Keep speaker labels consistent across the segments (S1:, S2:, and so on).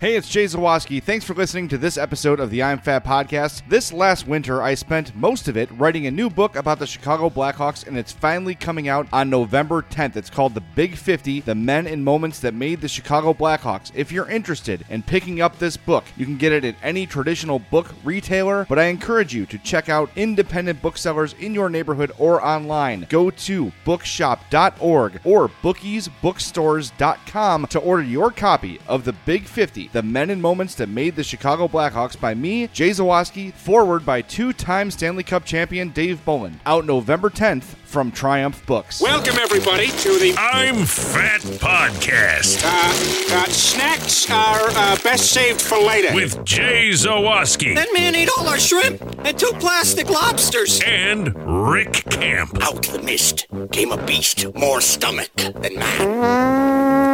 S1: Hey, it's Jay Zawaski. Thanks for listening to this episode of the I'm Fat podcast. This last winter, I spent most of it writing a new book about the Chicago Blackhawks, and it's finally coming out on November 10th. It's called The Big 50 The Men and Moments That Made the Chicago Blackhawks. If you're interested in picking up this book, you can get it at any traditional book retailer, but I encourage you to check out independent booksellers in your neighborhood or online. Go to bookshop.org or bookiesbookstores.com to order your copy of The Big 50 the Men and Moments That Made the Chicago Blackhawks by me, Jay Zawaski, forward by two time Stanley Cup champion Dave Bolland. Out November 10th from Triumph Books.
S2: Welcome, everybody, to the
S3: I'm Fat Podcast
S2: uh, uh, snacks are uh, best saved for later.
S3: with Jay Zawaski
S4: That man ate all our shrimp and two plastic lobsters.
S3: and Rick Kamp.
S4: Out the mist came a beast more stomach than man.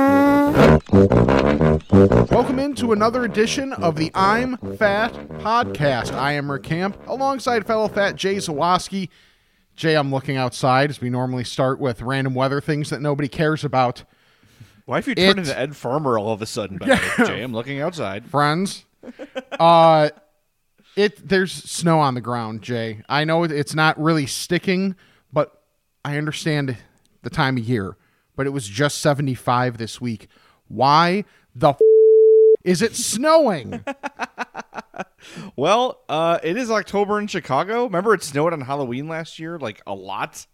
S5: Welcome into another edition of the I'm Fat podcast. I am Rick Kamp alongside fellow fat Jay Zawaski. Jay, I'm looking outside as we normally start with random weather things that nobody cares about.
S1: Why have you turned
S5: It-
S1: into Ed Farmer all of a sudden? By way, Jay, I'm looking outside.
S5: Friends, uh, it there's snow on the ground. Jay, I know it's not really sticking, but I understand the time of year. But it was just 75 this week. Why the f- is it snowing?
S1: Well, uh, it is October in Chicago. Remember it snowed on Halloween last year, like a lot.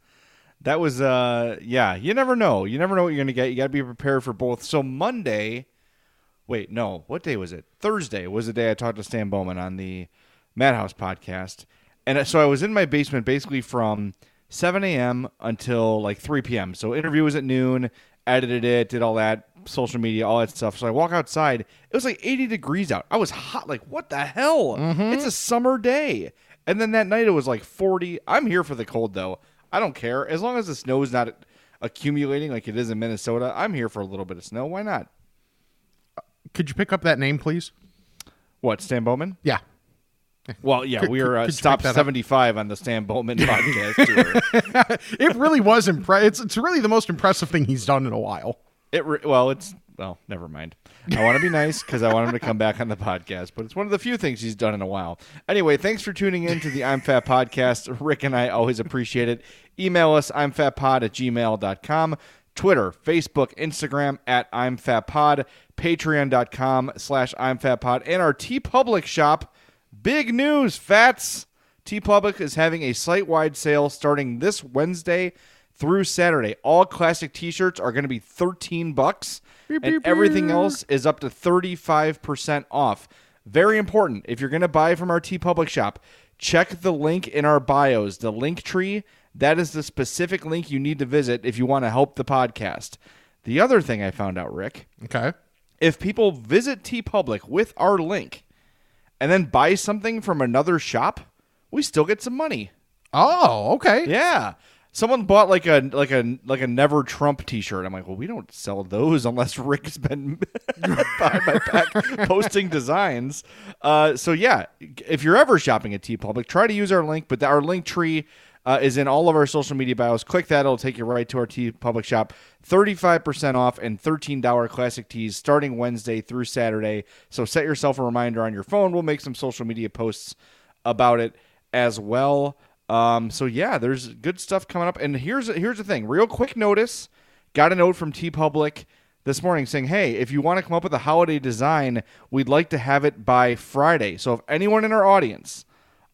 S1: That was, uh, yeah. You never know. You never know what you're gonna get. You got to be prepared for both. So Monday, wait, no, what day was it? Thursday was the day I talked to Stan Bowman on the Madhouse podcast, and so I was in my basement basically from 7 a.m. until like 3 p.m. So interview was at noon. Edited it, did all that, social media, all that stuff. So I walk outside. It was like 80 degrees out. I was hot. Like, what the hell? Mm-hmm. It's a summer day. And then that night it was like 40. I'm here for the cold though. I don't care. As long as the snow is not accumulating like it is in Minnesota, I'm here for a little bit of snow. Why not?
S5: Could you pick up that name, please?
S1: What, Stan Bowman?
S5: Yeah.
S1: Well, yeah,
S5: Could-
S1: we are uh, stop
S5: up?
S1: 75 on the Stan Bowman podcast tour.
S5: It really was impressive. It's, it's really the most impressive thing he's done in a while.
S1: It re- well, it's well, never mind. I want to be nice because I want him to come back on the podcast, but it's one of the few things he's done in a while. Anyway, thanks for tuning in to the I'm Fat podcast. Rick and I always appreciate it. Email us, I'm fatpod at gmail.com. Twitter, Facebook, Instagram at I'm Fat Pod, patreon.com slash I'm Fat Pod, and our TeePublic shop. Big news, Fats! TeePublic is having a site wide sale starting this Wednesday through Saturday. All classic t-shirts are going to be 13 bucks and everything else is up to 35% off. Very important. If you're going to buy from our TeePublic shop, check the link in our bios, the link tree. That is the specific link you need to visit if you want to help the podcast. The other thing I found out, Rick,
S5: Okay.
S1: if people visit TeePublic with our link and then buy something from another shop, we still get some money.
S5: Oh, okay.
S1: Yeah. Someone bought like a like a like a never Trump T-shirt. I'm like, well, we don't sell those unless Rick's been behind my back posting designs. Uh, so yeah, if you're ever shopping at TeePublic, try to use our link. But the, our link tree uh, is in all of our social media bios. Click that; it'll take you right to our TeePublic shop. Thirty five percent off and thirteen dollar classic tees starting Wednesday through Saturday. So set yourself a reminder on your phone. We'll make some social media posts about it as well. Um, so yeah, there's good stuff coming up. And here's here's the thing. Real quick notice. Got a note from TeePublic this morning saying, "Hey, if you want to come up with a holiday design, we'd like to have it by Friday. So if anyone in our audience,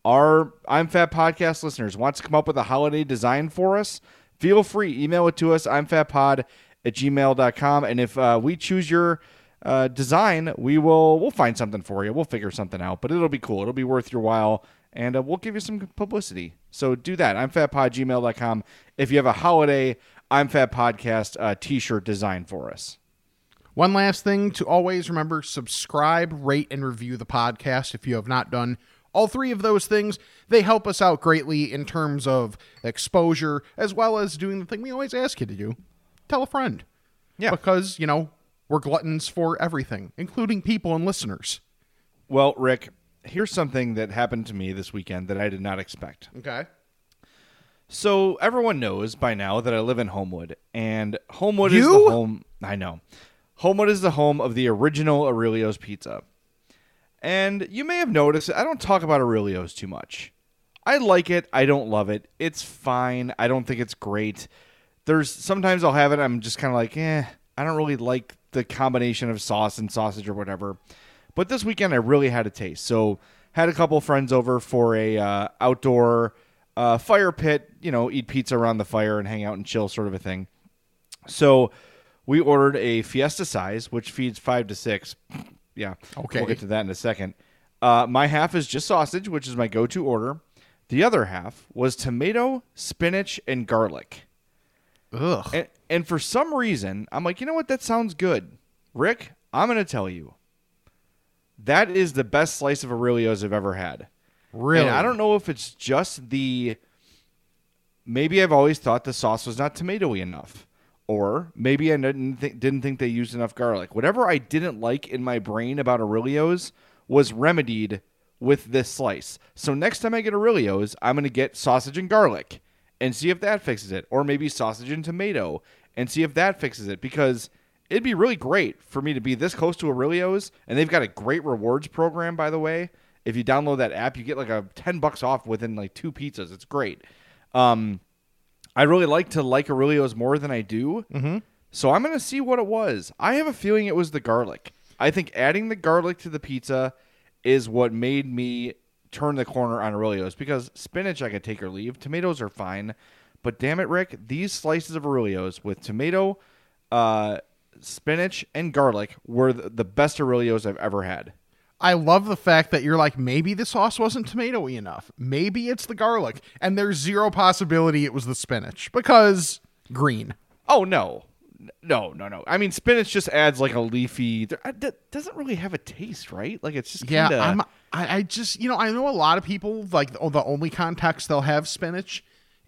S1: our I'm Fat podcast listeners, wants to come up with a holiday design for us, feel free email it to us. I'm Fat Pod at gmail.com. And if uh, we choose your uh, design, we will we'll find something for you. We'll figure something out, but it'll be cool. It'll be worth your while, and uh, we'll give you some publicity. So do that. I'm fatpod.gmail.com. If you have a holiday I'm Fat Podcast uh, t-shirt design for us.
S5: One last thing to always remember subscribe, rate, and review the podcast if you have not done all three of those things. They help us out greatly in terms of exposure, as well as doing the thing we always ask you to do tell a friend.
S1: Yeah.
S5: Because, you know, we're gluttons for everything, including people and listeners.
S1: Well, Rick, here's something that happened to me this weekend that I did not expect.
S5: Okay.
S1: So everyone knows by now that I live in Homewood, and Homewood is the home. I know. Homewood is the home of the original Aurelio's Pizza. And you may have noticed I don't talk about Aurelio's too much. I like it. I don't love it. It's fine. I don't think it's great. There's sometimes I'll have it. I'm just kind of like, eh. I don't really like the combination of sauce and sausage or whatever. But this weekend I really had a taste. So had a couple friends over for a uh, outdoor uh, fire pit. You know, eat pizza around the fire and hang out and chill, sort of a thing. So we ordered a Fiesta size, which feeds five to six. Yeah.
S5: Okay.
S1: We'll get to that in a second. Uh, my half is just sausage, which is my go to order. The other half was tomato, spinach, and garlic.
S5: Ugh.
S1: And, and for some reason, I'm like, you know what? That sounds good. Rick, I'm going to tell you. That is the best slice of Aurelio's I've ever had.
S5: Really?
S1: And I don't know if it's just the. Maybe I've always thought the sauce was not tomatoey enough, or maybe I didn't think didn't think they used enough garlic. Whatever I didn't like in my brain about Aurelio's was remedied with this slice. So next time I get Aurelio's, I'm gonna get sausage and garlic and see if that fixes it, or maybe sausage and tomato and see if that fixes it because. It'd be really great for me to be this close to Aurelio's, and they've got a great rewards program, by the way if you download that app, you get like a ten bucks off within like two pizzas. It's great. Um, I really like to like Aurelio's more than I do, mm-hmm. so I'm gonna see what it was. I have a feeling it was the garlic. I think adding the garlic to the pizza is what made me turn the corner on Aurelio's because spinach I could take or leave, tomatoes are fine, but damn it, Rick, these slices of Aurelio's with tomato, uh, spinach, and garlic were the the best Aurelio's I've ever had.
S5: I love the fact that you're like, maybe the sauce wasn't tomatoey enough. Maybe it's the garlic. And there's zero possibility it was the spinach because green.
S1: Oh no, no, no, no. I mean, spinach just adds like a leafy. uh, That doesn't really have a taste, right? Like it's just
S5: Yeah,
S1: kinda,
S5: I'm, I, I just, you know, I know a lot of people like the only context they'll have spinach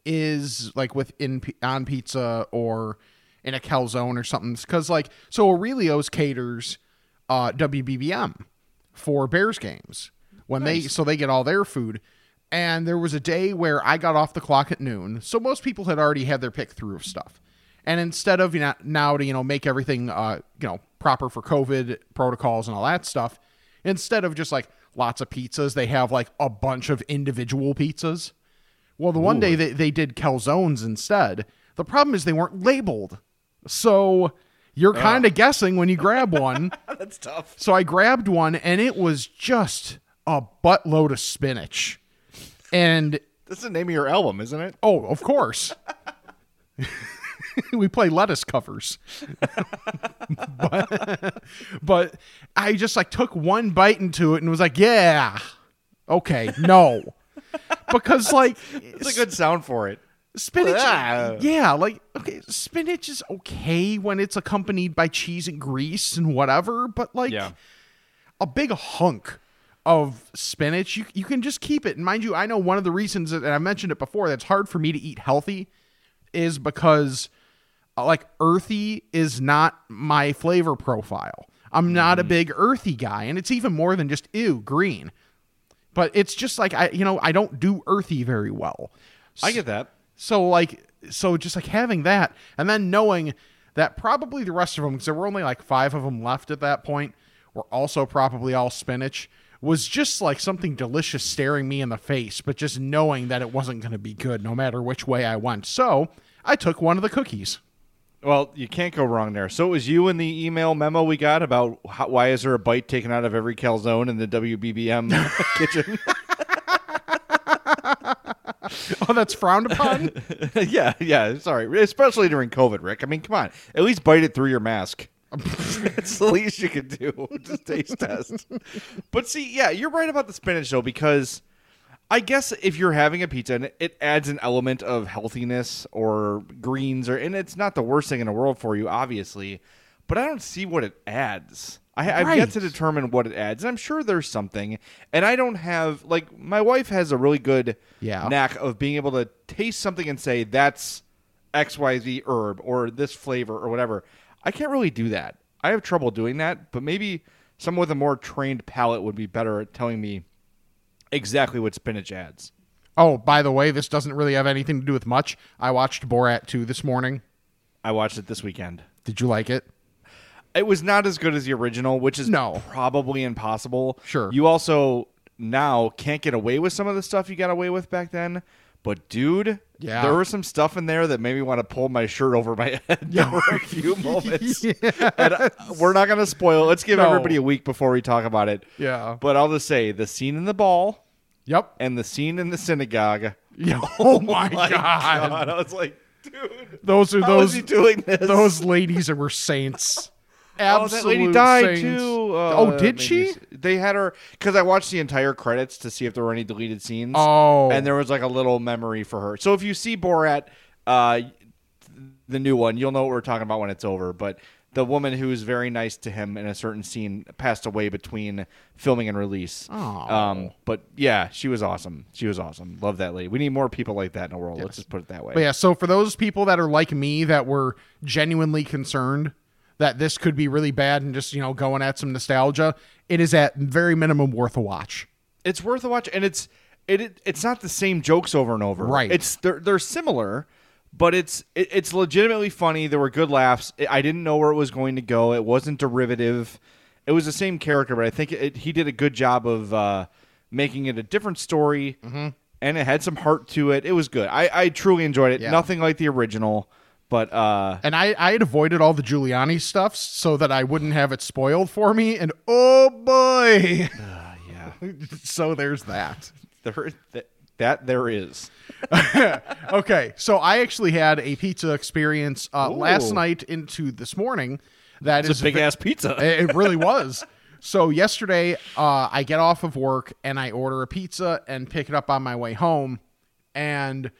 S5: is like with in on pizza or in a calzone or something. Because like, so Aurelio's caters uh, WBBM for Bears games when they so they get all their food. And there was a day where I got off the clock at noon, so most people had already had their pick through of stuff. And instead of you know now to you know make everything uh you know proper for COVID protocols and all that stuff, instead of just like lots of pizzas, they have like a bunch of individual pizzas. Well, the one day they, they did calzones instead. The problem is they weren't labeled. So you're oh. kind of guessing when you grab one.
S1: That's tough.
S5: so I grabbed one and it was just a buttload of spinach. And
S1: That's the name of your album, isn't it?
S5: oh, of course. we play lettuce covers. but, but I just like took one bite into it and was like, yeah. Okay, no. Because like
S1: It's a good sound for it.
S5: Spinach
S1: Ah.
S5: yeah like okay spinach is okay when it's accompanied by cheese and grease and whatever but like
S1: Yeah.
S5: a big hunk of spinach you, you can just keep it and mind you i know one of the reasons that and i mentioned it before that's hard for me to eat healthy is because uh, like earthy is not my flavor profile i'm not a big earthy guy and it's even more than just ew green but it's just like i you know i don't do earthy very well
S1: I get that.
S5: So like so just like having that and then knowing that probably the rest of them because there were only like five of them left at that point were also probably all spinach was just like something delicious staring me in the face but just knowing that it wasn't going to be good no matter which way I went. So I took one of the cookies.
S1: Well, you can't go wrong there. So it was you in the email memo we got about how, why is there a bite taken out of every calzone in the WBBM kitchen?
S5: Oh, that's frowned upon.
S1: yeah, yeah. Sorry, especially during COVID, Rick. I mean, come on, at least bite it through your mask. it's the least you could do. Just taste test. But see, yeah, you're right about the spinach though, because I guess if you're having a pizza and it adds an element of healthiness or greens, or and it's not the worst thing in the world for you, obviously. But I don't see what it adds. I, I've yet to determine what it adds. I'm sure there's something, and I don't have like my wife has a really good
S5: Yeah.
S1: knack of being able to taste something and say that's X Y Z herb or this flavor or whatever. I can't really do that. I have trouble doing that, but maybe someone with a more trained palate would be better at telling me exactly what spinach adds.
S5: Oh, by the way, this doesn't really have anything to do with much. I watched Borat 2 this morning.
S1: I watched it this weekend.
S5: Did you like it?
S1: It was not as good as the original, which is
S5: No.
S1: probably impossible.
S5: Sure.
S1: You also now can't get away with some of the stuff you got away with back then. But dude,
S5: Yeah.
S1: there was some stuff in there that made me want to pull my shirt over my head. There were a few moments. And uh, we're not gonna spoil. Let's give
S5: No.
S1: everybody a week before we talk about it.
S5: Yeah.
S1: But I'll just say the scene in the ball
S5: Yep.
S1: and the scene in the synagogue.
S5: Yeah. Oh my,
S1: My
S5: god.
S1: God, I was like, dude,
S5: Those are those
S1: he doing this?
S5: those ladies were saints.
S1: Oh,
S5: Absolute
S1: that lady died
S5: saints.
S1: too.
S5: oh,
S1: Uh,
S5: did she?
S1: They had her because I watched the entire credits to see if there were any deleted scenes.
S5: Oh.
S1: and there was like a little memory for her. So if you see Borat, uh, the new one, you'll know what we're talking about when it's over. But the woman who was very nice to him in a certain scene passed away between filming and release.
S5: Oh.
S1: Um, but yeah, she was awesome. She was awesome. Love that lady. We need more people like that in the world. Let's just put it that way.
S5: But yeah, so for those people that are like me that were genuinely concerned that this could be really bad and just, you know, going at some nostalgia, it is at very minimum worth a watch.
S1: it's worth a watch and it's it, it it's not the same jokes over and over.
S5: Right.
S1: it's they're, they're similar but it's it, it's legitimately funny. There were good laughs. I- didn't know where it was going to go. It wasn't derivative. It was the same character but i think it, he did a good job of uh making it a different story
S5: Mm-hmm.
S1: and it had some heart to it. It was good. I i truly enjoyed it.
S5: Yeah.
S1: nothing like the original but uh
S5: And I, I had avoided all the Giuliani stuff so that I wouldn't have it spoiled for me. And oh boy.
S1: yeah
S5: so there's that.
S1: there that, that there is
S5: Okay, so I actually had a pizza experience uh, last night into this morning. That is
S1: it's a big ass pizza
S5: It it really was. So yesterday, uh, I get off of work and I order a pizza and pick it up on my way home, and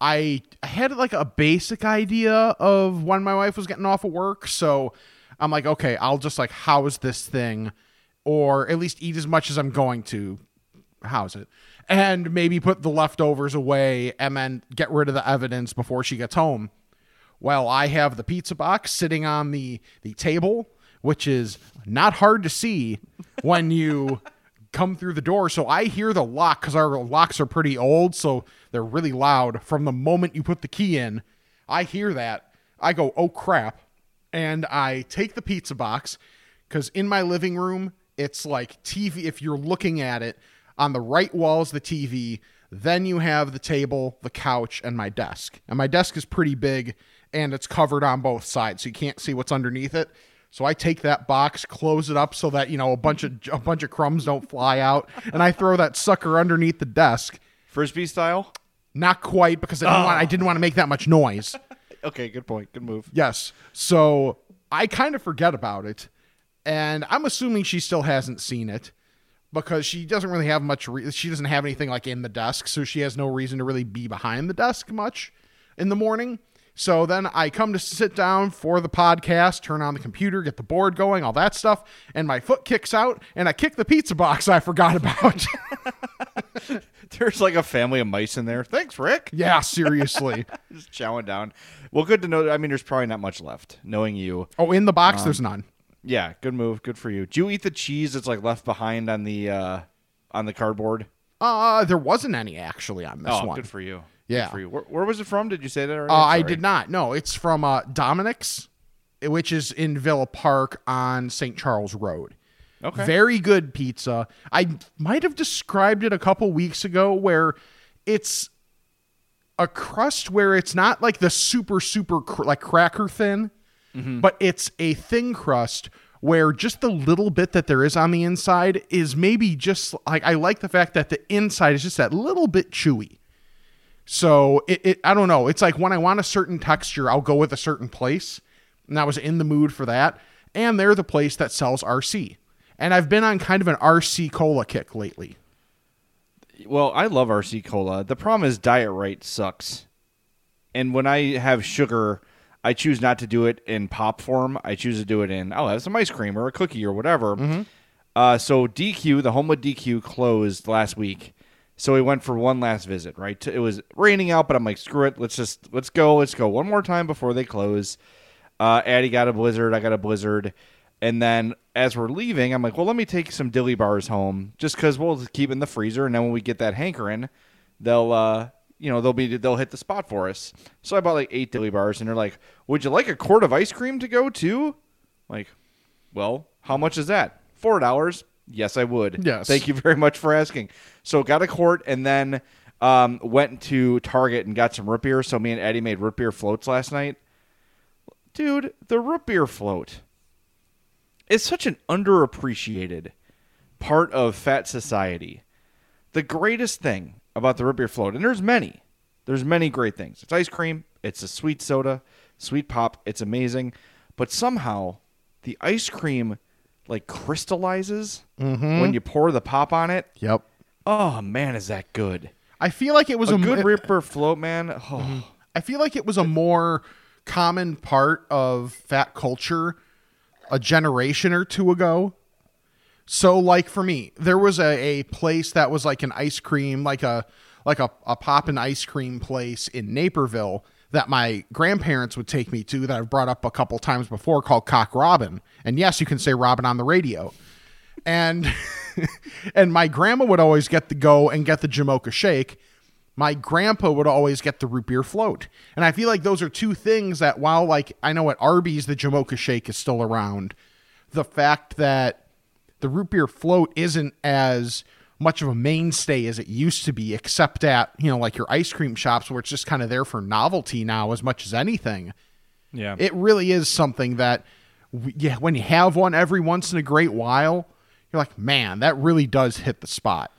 S5: I had like a basic idea of when my wife was getting off of work. So I'm like, okay, I'll just like house this thing, or at least eat as much as I'm going to house it, and maybe put the leftovers away and then get rid of the evidence before she gets home. Well, I have the pizza box sitting on the the table, which is not hard to see when you come through the door. So I hear the lock because our locks are pretty old, so they're really loud. From the moment you put the key in, I hear that. I go, oh crap, and I take the pizza box because in my living room it's like TV. If you're looking at it on the right wall is the TV. Then you have the table, the couch, and my desk. And my desk is pretty big and it's covered on both sides, so you can't see what's underneath it. So I take that box, close it up so that you know a bunch of a bunch of crumbs don't fly out, and I throw that sucker underneath the desk.
S1: frisbee style
S5: Not quite because I didn't, want, I ah. didn't want to make that much noise.
S1: okay good point good move
S5: Yes. So I kind of forget about it. And I'm assuming she still hasn't seen it because she doesn't really have much. Re- she doesn't have anything like in the desk. So she has no reason to really be behind the desk much in the morning. So then I come to sit down for the podcast, turn on the computer, get the board going, all that stuff. And my foot kicks out and I kick the pizza box I forgot about.
S1: There's like a family of mice in there. Thanks, Rick.
S5: yeah, seriously.
S1: Just chowing down. Well, good to know. I mean, there's probably not much left. Knowing you,
S5: Oh, in the box, there's none.
S1: yeah, good move. Good for you. Do you eat the cheese that's like left behind on the uh on the cardboard?
S5: Uh, there wasn't any actually on this
S1: oh,
S5: one.
S1: good for you.
S5: Yeah.
S1: For you. Where, where was it from? Did you say that already?
S5: Uh, I did not. No, it's from uh, Dominic's, which is in Villa Park on St. Charles Road.
S1: Okay.
S5: Very good pizza. I might have described it a couple weeks ago where it's a crust where it's not like the super, super cr- like cracker thin, but it's a thin crust where just the little bit that there is on the inside is maybe just like I like the fact that the inside is just that little bit chewy. So it, it I don't know. It's like when I want a certain texture, I'll go with a certain place. And I was in the mood for that. and they're the place that sells RC. And I've been on kind of an RC cola kick lately.
S1: Well, I love RC cola. The problem is Diet Rite sucks. And when I have sugar, I choose not to do it in pop form. I choose to do it in I'll have some ice cream or a cookie or whatever. Uh, so DQ, the Homewood DQ, closed last week. So we went for one last visit. Right, it was raining out, but I'm like, screw it. Let's just let's go. Let's go one more time before they close. Uh, Addie got a blizzard. I got a blizzard. And then as we're leaving, I'm like, well, let me take some dilly bars home, just because we'll keep in the freezer, and then when we get that hankering, they'll, uh, you know, they'll be they'll hit the spot for us. So I bought like eight dilly bars, and they're like, would you like a quart of ice cream to go too? Like, well, how much is that? Four dollars. Yes, I would.
S5: Yes.
S1: Thank you very much for asking. So got a quart, and then um, went to Target and got some root beer. So me and Eddie made root beer floats last night. Dude, the root beer float is such an underappreciated part of fat society. The greatest thing about the root beer float, and there's many, there's many great things. It's ice cream, it's a sweet soda, sweet pop, it's amazing, but somehow the ice cream like crystallizes mm-hmm. when you pour the pop on it.
S5: Yep.
S1: Oh man, is that good?
S5: I feel like it was
S1: A
S5: a,
S1: good root beer float, man. Oh. Mm-hmm.
S5: I feel like it was a more common part of fat culture a generation or two ago. So like for me, there was a, a place that was like an ice cream, like a like a, a pop and ice cream place in Naperville that my grandparents would take me to that I've brought up a couple times before called Cock Robin. And yes, you can say Robin on the radio. And and my grandma would always get the go and get the Jamocha shake. My grandpa would always get the root beer float. And I feel like those are two things that while like I know at Arby's the Jamocha shake is still around, the fact that the root beer float isn't as much of a mainstay as it used to be, except at, you know, like your ice cream shops where it's just kind of there for novelty now as much as anything.
S1: Yeah.
S5: It really is something that, yeah, when you have one every once in a great while, you're like, man, that really does hit the spot.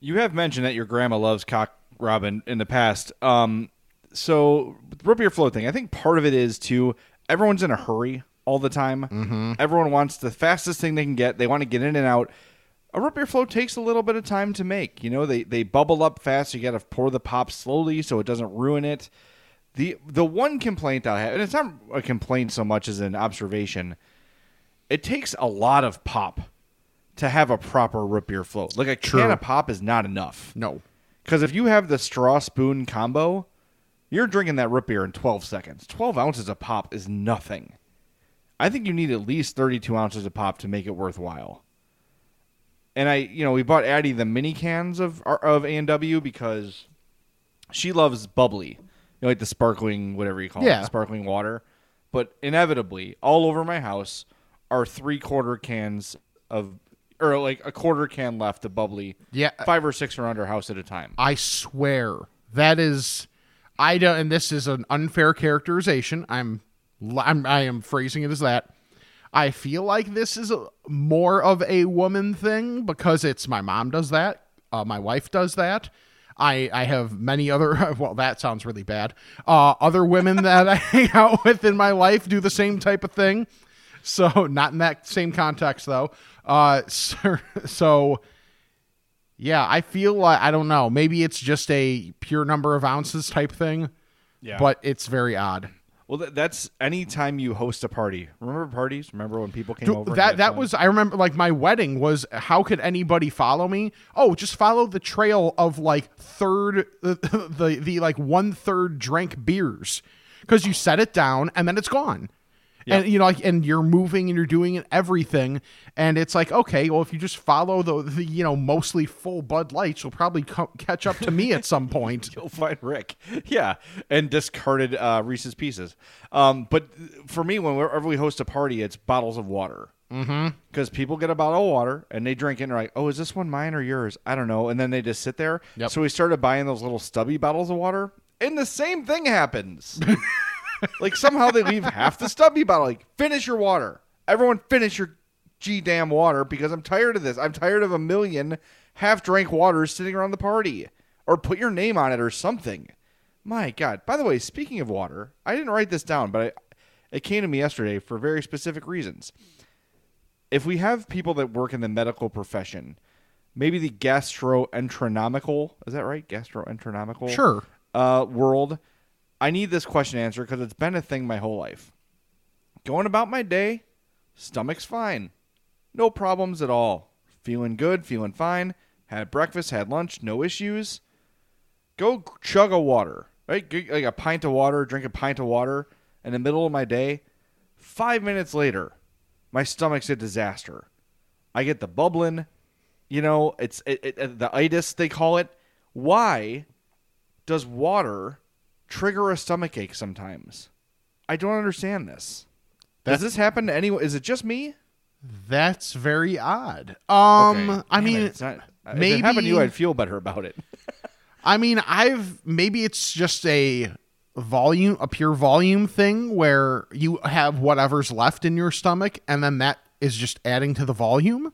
S1: You have mentioned that your grandma loves cock robin in the past. Um, so root beer float thing, I think part of it is too. Everyone's in a hurry all the time. Mm-hmm. Everyone wants the fastest thing they can get. They want to get in and out. A root beer float takes a little bit of time to make. You know, they they bubble up fast. You got to pour the pop slowly so it doesn't ruin it. The the one complaint I have, and it's not a complaint so much as an observation, it takes a lot of pop to have a proper root beer float. Like a
S5: True.
S1: can of pop is not enough.
S5: No.
S1: Because if you have the straw spoon combo, you're drinking that root beer in 12 seconds. 12 ounces of pop is nothing. I think you need at least 32 ounces of pop to make it worthwhile. And I, you know, we bought Addie the mini cans of of A and W because she loves bubbly, you know, like the sparkling, whatever you call
S5: Yeah.
S1: it, sparkling water. But inevitably, all over my house are three quarter cans of, or like a quarter can left of bubbly.
S5: Yeah.
S1: Uh, five or six around our house at a time.
S5: I swear that is I don't and this is an unfair characterization. I'm I'm I am phrasing it as that. I feel like this is a, more of a woman thing because it's my mom does that, uh, my wife does that. I I have many other well that sounds really bad. Uh, other women that I hang out with in my life do the same type of thing. So not in that same context though. Uh, so, so yeah, I feel like I don't know. Maybe it's just a pure number of ounces type thing.
S1: Yeah.
S5: But it's very odd.
S1: Well, th- that's anytime you host a party. Remember parties? Remember when people came
S5: Dude,
S1: over?
S5: that that
S1: fun?
S5: was I remember like my wedding was how could anybody follow me? Oh, just follow the trail of like third the the, the like one third drank beers because you set it down and then it's gone. And you know, like, and you're moving and you're doing everything, and it's like, okay, well, if you just follow the, the you know mostly full Bud Lights, you'll probably co- catch up to me at some point.
S1: You'll find Rick. Yeah, and discarded uh, Reese's Pieces. Um, but for me, whenever we host a party, it's bottles of water. Mm-hmm. Because people get a bottle of water and they drink it and they're like, "Oh, is this one mine or yours?" I don't know. And then they just sit there.
S5: Yep.
S1: So we started buying those little stubby bottles of water, and the same thing happens. like somehow they leave half the stubby bottle. Like, finish your water. Everyone, finish your g damn water because I'm tired of this. I'm tired of a million half drank waters sitting around the party. Or put your name on it or something. My God. By the way, speaking of water, I didn't write this down, but I, It came to me yesterday for very specific reasons. If we have people that work in the medical profession, maybe the gastroenteronomical, is that right? Gastroenteronomical?
S5: Sure.
S1: Uh, world, I need this question answered because it's been a thing my whole life. Going about my day, stomach's fine. No problems at all. Feeling good, feeling fine. Had breakfast, had lunch, no issues. Go chug a water, right? G- Like a pint of water, drink a pint of water in the middle of my day. Five minutes later, my stomach's a disaster. I get the bubbling, you know, it's it, it, the itis they call it. Why does water trigger a stomach ache sometimes? I don't understand this. Does this happen to anyone? Is it just me?
S5: That's very odd. Um,
S1: Okay.
S5: I
S1: Damn
S5: mean,
S1: it, it's not, if it happened to you, I'd feel better about it.
S5: I mean, I've maybe it's just a volume, a pure volume thing where you have whatever's left in your stomach, and then that is just adding to the volume,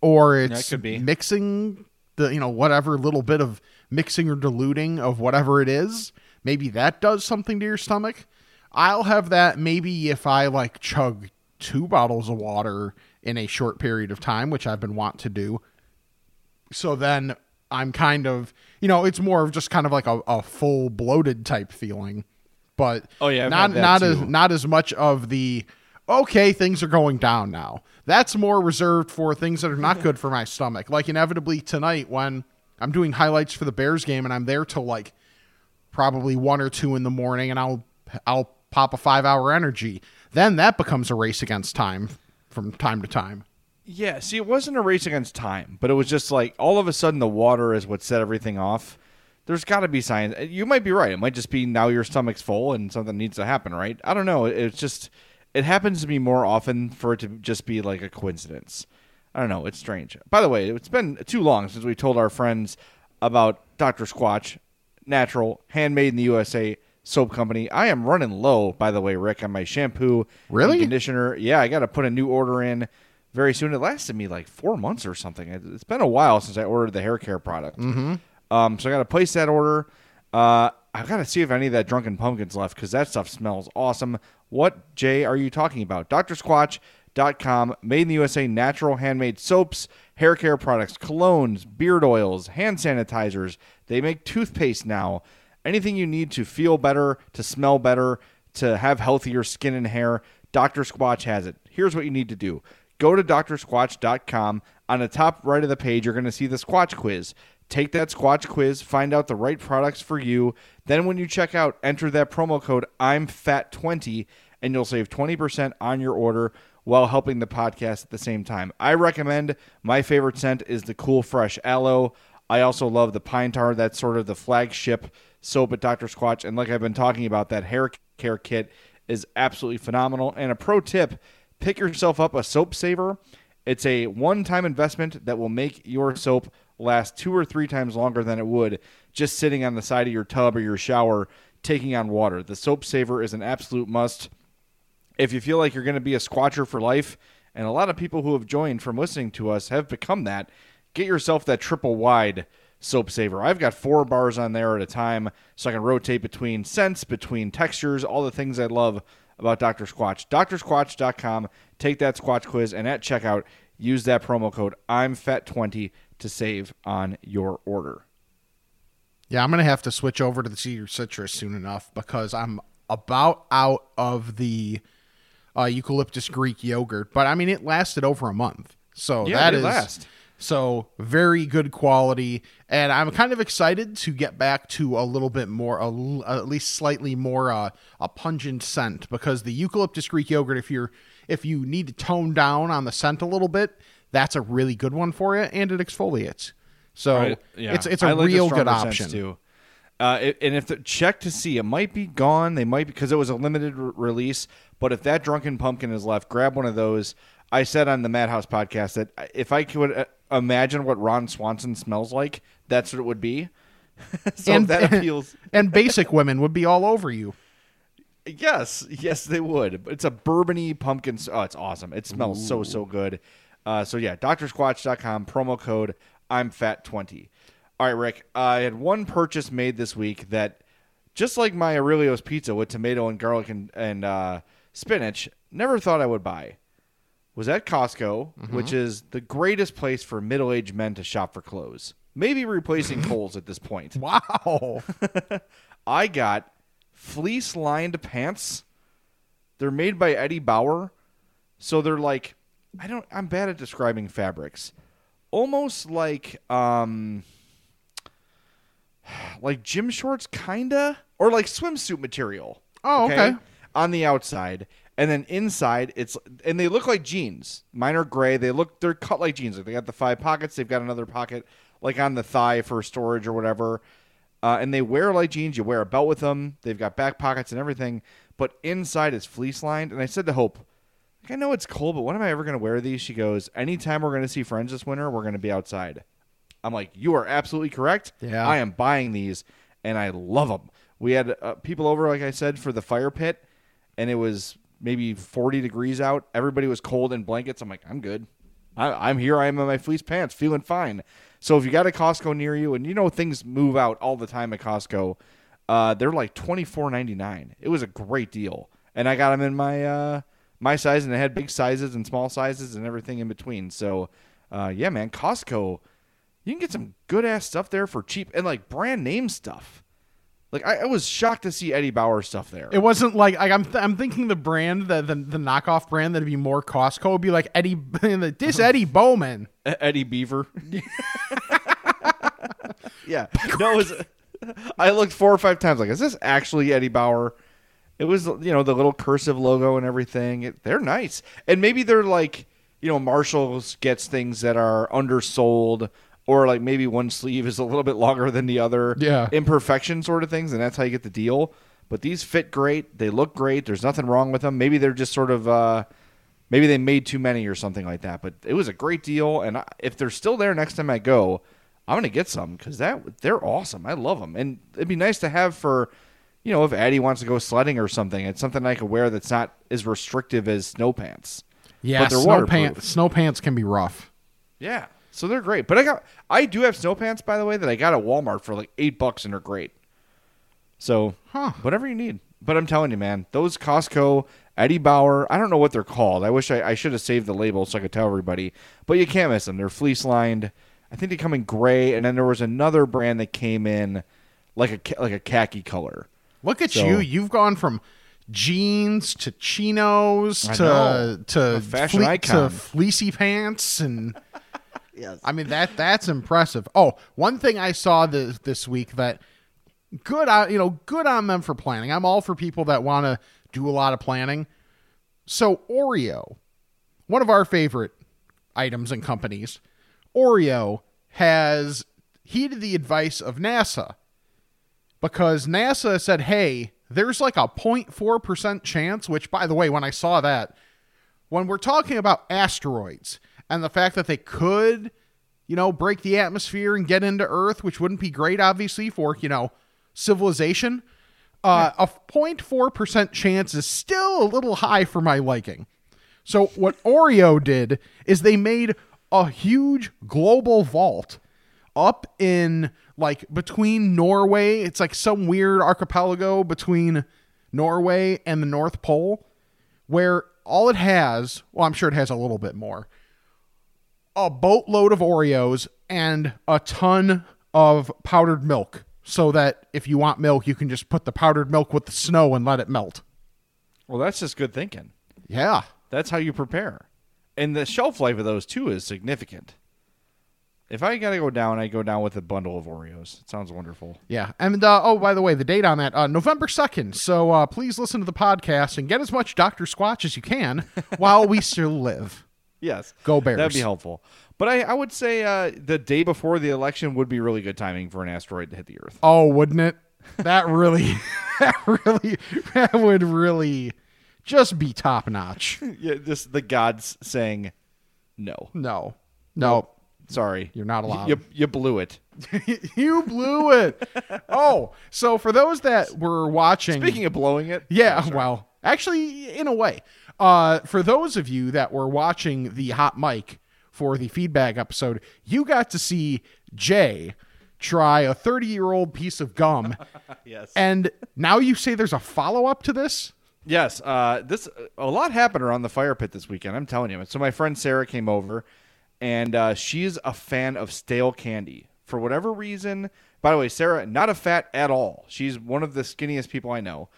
S5: or it's mixing the you know whatever little bit of mixing or diluting of whatever it is. Maybe that does something to your stomach. I'll have that maybe if I like chug two bottles of water in a short period of time, which I've been want to do so then I'm kind of, you know, it's more of just kind of like a, a full bloated type feeling, but
S1: Oh, yeah, I've
S5: not not as not as much of the okay things are going down now. That's more reserved for things that are not good for my stomach. Like inevitably tonight when I'm doing highlights for the Bears game and I'm there till like probably one or two in the morning, and I'll I'll pop a five hour energy. Then that becomes a race against time from time to time.
S1: Yeah, see, it wasn't a race against time, but it was just like all of a sudden the water is what set everything off. There's got to be signs. Uh, you might be right. It might just be now your stomach's full and something needs to happen, right? I don't know. It's just it happens to me more often for it to just be like a coincidence. I don't know. It's strange. By the way, it's been too long since we told our friends about Dr. Squatch, natural, handmade in the USA soap company. I am running low, by the way, Rick, on my shampoo, and
S5: Really?
S1: conditioner. Yeah, I got to put a new order in very soon. It lasted me like four months or something. It- It's been a while since I ordered the hair care product. Mm-hmm. Um, so I got to place that order. Uh, I got to see if any of that drunken pumpkins left because that stuff smells awesome. What Jay are you talking about? Made in the USA, natural handmade soaps, hair care products, colognes, beard oils, hand sanitizers. They make toothpaste now. Anything you need to feel better, to smell better, to have healthier skin and hair, Dr. Squatch has it. Here's what you need to do go to drsquatch.com. On the top right of the page, you're going to see the Squatch quiz. Take that Squatch quiz, find out the right products for you. Then, when you check out, enter that promo code I'm Fat20, and you'll save 20% on your order while helping the podcast at the same time. I recommend my favorite scent is the Cool Fresh Aloe. I also love the Pine Tar. That's sort of the flagship soap at Dr. Squatch. And like I've been talking about, that hair care kit is absolutely phenomenal. And a pro tip pick yourself up a soap saver. It's a one time investment that will make your soap last two or three times longer than it would just sitting on the side of your tub or your shower taking on water. The soap saver is an absolute must if you feel like you're going to be a squatcher for life, and a lot of people who have joined from listening to us have become that, get yourself that triple wide soap saver. I've got four bars on there at a time, so I can rotate between scents, between textures, all the things I love about Dr. Squatch. DrSquatch.com. Take that Squatch quiz, and at checkout, use that promo code I'm Fat20 to save on your order.
S5: Yeah, I'm gonna have to switch over to the cedar citrus soon enough because I'm about out of the uh, eucalyptus Greek yogurt. But I mean, it lasted over a month, so
S1: Yeah,
S5: that is
S1: last.
S5: so very good quality. And I'm kind of excited to get back to a little bit more, a at least slightly more uh, a pungent scent because the eucalyptus Greek yogurt, if you're if you need to tone down on the scent a little bit, that's a really good one for you, and it exfoliates. So
S1: Right, yeah.
S5: it's it's a
S1: I like
S5: real good option.
S1: too. Uh, it- and if the check to see, it might be gone. They might because it was a limited re- release. But if that drunken pumpkin is left, grab one of those. I said on the Madhouse podcast that if I could uh, imagine what Ron Swanson smells like, that's what it would be. so
S5: And-
S1: that appeals.
S5: and basic women would be all over you.
S1: Yes, yes, they would. But It's a bourbony pumpkin. Oh, it's awesome. It smells so so good. Uh, so yeah, drsquatch.com promo code I'm fat twenty. All right, Rick. I had one purchase made this week that, just like my Aurelio's pizza with tomato and garlic and and uh, spinach. Never thought I would buy. Was at Costco, which is the greatest place for middle-aged men to shop for clothes. Maybe replacing Kohl's at this point.
S5: Wow.
S1: I got fleece-lined pants. They're made by Eddie Bauer, so they're like I don't. I'm bad at describing fabrics. Almost like um, like gym shorts, kinda, or like swimsuit material.
S5: Oh, okay.
S1: On the outside, and then inside, it's and they look like jeans. Mine are gray. They look they're cut like jeans. Like they got the five pockets. They've got another pocket like on the thigh for storage or whatever. Uh, and they wear like jeans. You wear a belt with them. They've got back pockets and everything. But inside is fleece lined. And I said to Hope, like, I know it's cold, but when am I ever going to wear these? She goes, Anytime we're going to see friends this winter, we're going to be outside. I'm like, You are absolutely correct.
S5: Yeah.
S1: I am buying these, and I love them. We had uh, people over, like I said, for the fire pit, and it was maybe 40 degrees out. Everybody was cold in blankets. I'm like, I'm good. I, I'm here. I am in my fleece pants, feeling fine. So if you got a Costco near you, and you know things move out all the time at Costco, uh, they're like twenty four ninety nine. It was a great deal, and I got them in my uh, my size, and they had big sizes and small sizes and everything in between. So uh, yeah, man, Costco, you can get some good ass stuff there for cheap and like brand name stuff. Like I, I was shocked to see Eddie Bauer stuff there.
S5: It wasn't like, like I'm th- I'm thinking the brand the, the the knockoff brand that'd be more Costco would be like Eddie this Eddie Bowman.
S1: Eddie Beaver. yeah. No, it was, I looked four or five times like, is this actually Eddie Bauer? It was, you know, the little cursive logo and everything. It, they're nice. And maybe they're like, you know, Marshalls gets things that are undersold or like maybe one sleeve is a little bit longer than the other.
S5: Yeah.
S1: Imperfection sort of things. And that's how you get the deal. But these fit great. They look great. There's nothing wrong with them. Maybe they're just sort of, uh, maybe they made too many or something like that. But it was a great deal, and I, if they're still there next time I go, I'm gonna get some because that they're awesome. I love them, and it'd be nice to have for, you know, if Addie wants to go sledding or something. It's something I could wear that's not as restrictive as snow pants.
S5: Yeah,
S1: but they're
S5: snow
S1: waterproof.
S5: pants snow pants can be rough.
S1: Yeah, so they're great. But I got I do have snow pants by the way that I got at Walmart for like eight bucks, and they're great. So
S5: Huh.
S1: whatever you need. But I'm telling you, man, those Costco Eddie Bauer, I don't know what they're called. I wish I, I should have saved the label so I could tell everybody. But you can't miss them. They're fleece lined. I think they come in gray, and then there was another brand that came in like a like a khaki color.
S5: Look at
S1: So-
S5: you. You've gone from jeans to chinos to to fle- to fleecy pants and I mean that that's impressive. Oh, one thing I saw this this week that good on you know good on them for planning. I'm all for people that want to do a lot of planning. So Oreo, one of our favorite items and companies, Oreo has heeded the advice of NASA because NASA said, hey, there's like a 0.4% chance, which, by the way, when I saw that, when we're talking about asteroids and the fact that they could, you know, break the atmosphere and get into Earth, which wouldn't be great, obviously, for, you know, civilization, uh, a 0.4% chance is still a little high for my liking. So, what Oreo did is they made a huge global vault up in like between Norway. It's like some weird archipelago between Norway and the North Pole where all it has, well, I'm sure it has a little bit more, a boatload of Oreos and a ton of powdered milk. So that if you want milk, you can just put the powdered milk with the snow and let it melt.
S1: Well, that's just good thinking.
S5: Yeah.
S1: That's how you prepare. And the shelf life of those too is significant. If I got to go down, I go down with a bundle of Oreos. It sounds wonderful.
S5: Yeah. And uh, oh, by the way, the date on that, uh, November 2nd. So uh, please listen to the podcast and get as much Dr. Squatch as you can while we still live.
S1: Yes.
S5: Go Bears.
S1: That'd be helpful. But I, I would say uh, the day before the election would be really good timing for an asteroid to hit the Earth.
S5: Oh, wouldn't it? That really, that really, that would really just be top notch.
S1: yeah, just the gods saying no.
S5: No, no,
S1: Sorry.
S5: You're not allowed.
S1: You, you blew it.
S5: you blew it. Oh, so for those that were watching,
S1: Speaking of blowing it.
S5: Yeah, well, actually, in a way. Uh, for those of you that were watching the hot mic for the feedback episode, you got to see Jay try a 30 year old piece of gum.
S1: Yes.
S5: And now you say there's a follow up to this?
S1: Yes, uh, this a lot happened around the fire pit this weekend. I'm telling you. So my friend Sarah came over, and uh, she's a fan of stale candy for whatever reason. By the way, Sarah, not a fat at all. She's one of the skinniest people I know.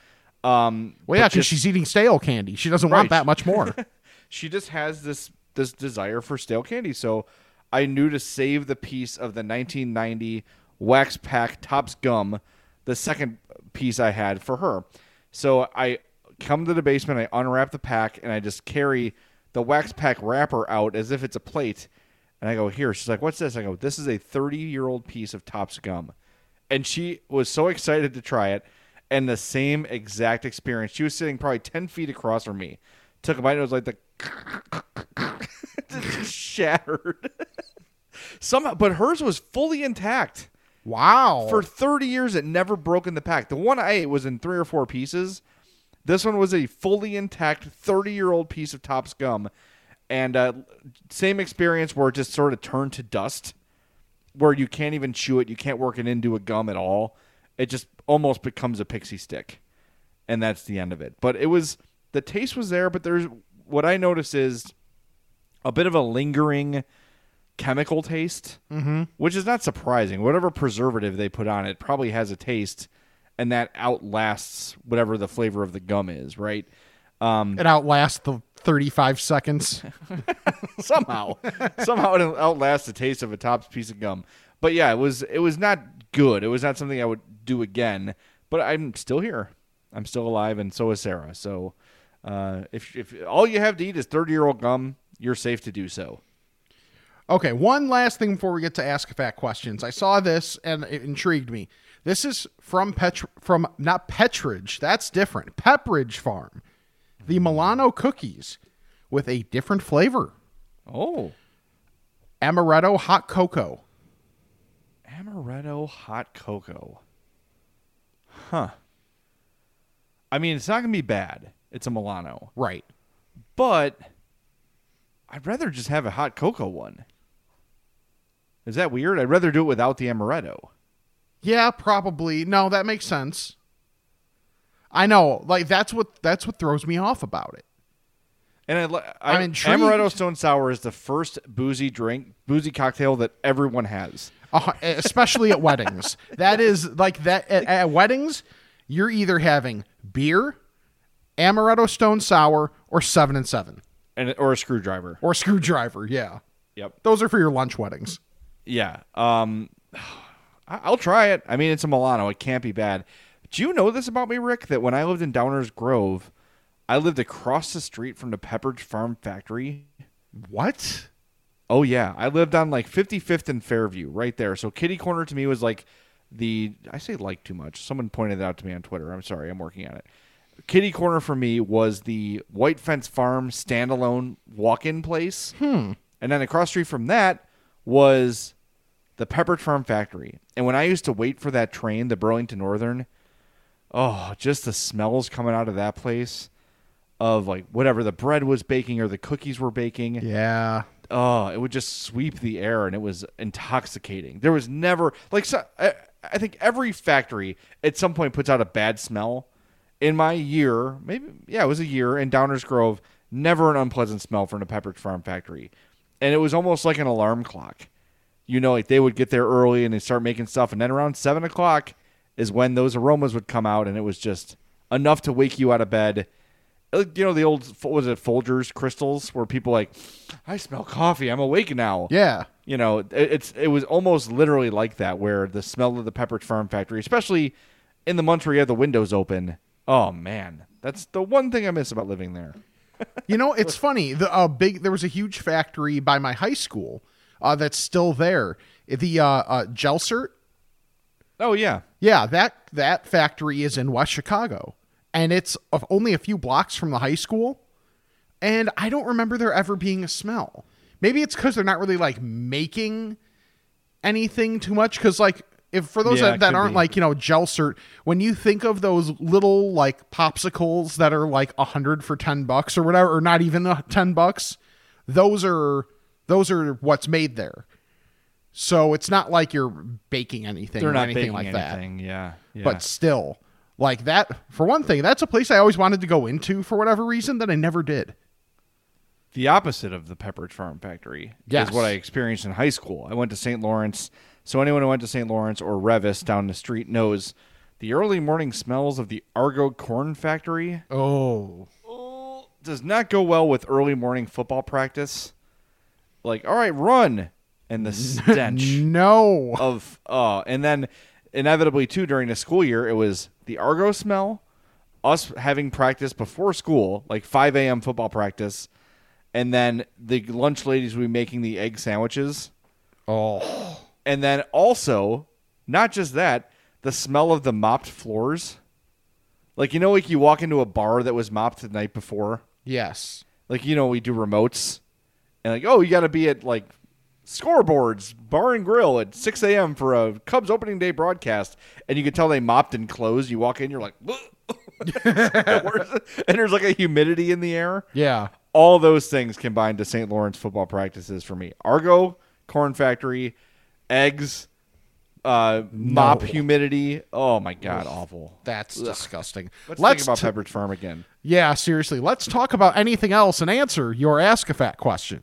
S1: Um,
S5: Well, yeah, because she's eating stale candy. She doesn't
S1: Right.
S5: want that much more.
S1: she just has this this desire for stale candy. So I knew to save the piece of the 1990 wax pack Topps gum, the second piece I had for her. So I come to the basement, I unwrap the pack, and I just carry the wax pack wrapper out as if it's a plate. And I go, here. She's like, what's this? I go, this is a 30 year old piece of Topps gum. And she was so excited to try it. And the same exact experience. She was sitting probably 10 feet across from me. Took a bite and it was like the just shattered. Somehow, but hers was fully intact.
S5: wow.
S1: For 30 years, it never broke in the pack. The one I ate was in three or four pieces. This one was a fully intact 30 year old piece of Topps gum. And uh, same experience where it just sort of turned to dust, where you can't even chew it. You can't work it into a gum at all. It just almost becomes a pixie stick. And that's the end of it. But it was, the taste was there, but there's, what I noticed is a bit of a lingering chemical taste, mm-hmm. which is not surprising. Whatever preservative they put on it probably has a taste, and that outlasts whatever the flavor of the gum is, right?
S5: it outlasts the 35 seconds.
S1: somehow, somehow it outlasts the taste of a Topps piece of gum. But yeah, it was it was not good. It was not something I would do again. But I'm still here. I'm still alive, and so is Sarah. So uh, if if all you have to eat is 30 year old gum, you're safe to do so.
S5: Okay, one last thing before we get to ask a fat questions. I saw this and it intrigued me. This is from Pet from not Petridge. That's different. Pepperidge Farm. The Milano cookies with a different flavor.
S1: Oh,
S5: Amaretto hot cocoa.
S1: Amaretto hot cocoa. Huh. I mean, it's not gonna be bad. It's a Milano,
S5: Right.
S1: but I'd rather just have a hot cocoa one. Is that weird? I'd rather do it without the amaretto.
S5: Yeah, probably. No, that makes sense. I know. Like that's what that's what throws me off about it.
S1: And I, I,
S5: I'm intrigued.
S1: Amaretto Stone Sour is the first boozy drink, boozy cocktail that everyone has.
S5: Uh, especially at weddings. That is like that at, at weddings. You're either having beer, amaretto stone sour, or seven and seven,
S1: And or a screwdriver.
S5: or a screwdriver. Yeah,
S1: Yep.
S5: those are for your lunch weddings.
S1: Yeah. Um, I'll try it. I mean, it's a Milano. It can't be bad. Do you know this about me, Rick? That when I lived in Downers Grove, I lived across the street from the Pepperidge Farm factory.
S5: What?
S1: Oh yeah, I lived on like 55th and Fairview, right there. So Kitty Corner to me was like the I say like too much. Someone pointed it out to me on Twitter. I'm sorry, I'm working on it. Kitty Corner for me was the White Fence Farm standalone walk-in place. Hmm. And then across the street from that was the Pepperidge Farm factory. And when I used to wait for that train, the Burlington Northern, oh, just the smells coming out of that place of like whatever the bread was baking or the cookies were baking
S5: Yeah.
S1: Oh, it would just sweep the air and it was intoxicating. There was never like so, I, I think every factory at some point puts out a bad smell. In my year, maybe yeah, it was a year in Downers Grove, never an unpleasant smell from the Pepperidge Farm factory. And it was almost like an alarm clock. You know, like they would get there early and they start making stuff, and then around seven o'clock is when those aromas would come out, and it was just enough to wake you out of bed you know the old what was it Folgers crystals where people like I smell coffee I'm awake now
S5: Yeah.
S1: you know it, it's it was almost literally like that where the smell of the Pepperidge Farm factory especially in the months where you have the windows open oh man that's the one thing I miss about living there
S5: You know, it's funny. The uh, big there was a huge factory by my high school uh, that's still there. The uh, uh, Jel Sert.
S1: oh yeah
S5: Yeah, that that factory is in West Chicago, and it's only a few blocks from the high school. And I don't remember there ever being a smell. Maybe it's because they're not really like making anything too much. Because like, if for those
S1: Yeah,
S5: that, that aren't
S1: be.
S5: like you know gel Jel Sert, when you think of those little like popsicles that are like a hundred for ten bucks or whatever, or not even ten bucks, those are those are what's made there. So it's not like you're baking anything
S1: they're
S5: or
S1: not
S5: anything like that
S1: anything yeah, yeah.
S5: but still Like that, for one thing, that's a place I always wanted to go into for whatever reason that I never did.
S1: The opposite of the Pepperidge Farm Factory
S5: Yes.
S1: is what I experienced in high school. I went to St. Lawrence. So anyone who went to St. Lawrence or Reavis down the street knows the early morning smells of the Argo Corn Factory
S5: Oh,
S1: does not go well with early morning football practice. Like, all right, run. And the stench
S5: no.
S1: of uh and then inevitably too during the school year it was the Argo smell, us having practice before school, like five AM football practice, and then the lunch ladies would be making the egg sandwiches.
S5: Oh,
S1: And then also, not just that, the smell of the mopped floors. Like you know, like you walk into a bar that was mopped the night before.
S5: yes.
S1: Like you know, we do remotes, and like, oh, you got to be at like scoreboards bar and grill at 6 a.m. for a Cubs opening day broadcast, and you can tell they mopped and closed. You walk in, you're like, and there's like a humidity in the air.
S5: Yeah.
S1: All those things combined to St. Lawrence football practices for me. Argo, corn factory, eggs, uh, mop humidity. Oh my god, awful.
S5: That's disgusting.
S1: Let's,
S5: Let's
S1: think about
S5: t-
S1: Pepperidge Farm again.
S5: Yeah, seriously. Let's talk about anything else and answer your Ask a Fat question.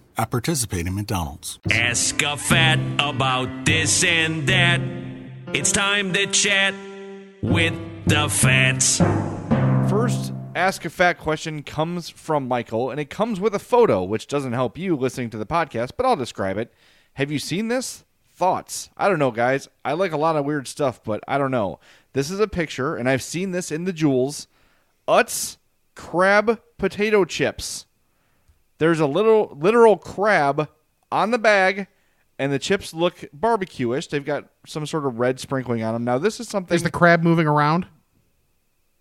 S6: I participate in McDonald's.
S3: Ask a fat about this and that. It's time to chat with the fats.
S1: First, ask a fat question comes from Michael, and it comes with a photo, which doesn't help you listening to the podcast, but I'll describe it. Have you seen this? Thoughts? I don't know, guys. I like a lot of weird stuff, but I don't know. This is a picture, and I've seen this in the jewels. Utz crab potato chips. There's a little literal crab on the bag, and the chips look barbecue-ish. They've got some sort of red sprinkling on them. Now, this is something.
S5: Is the crab moving around?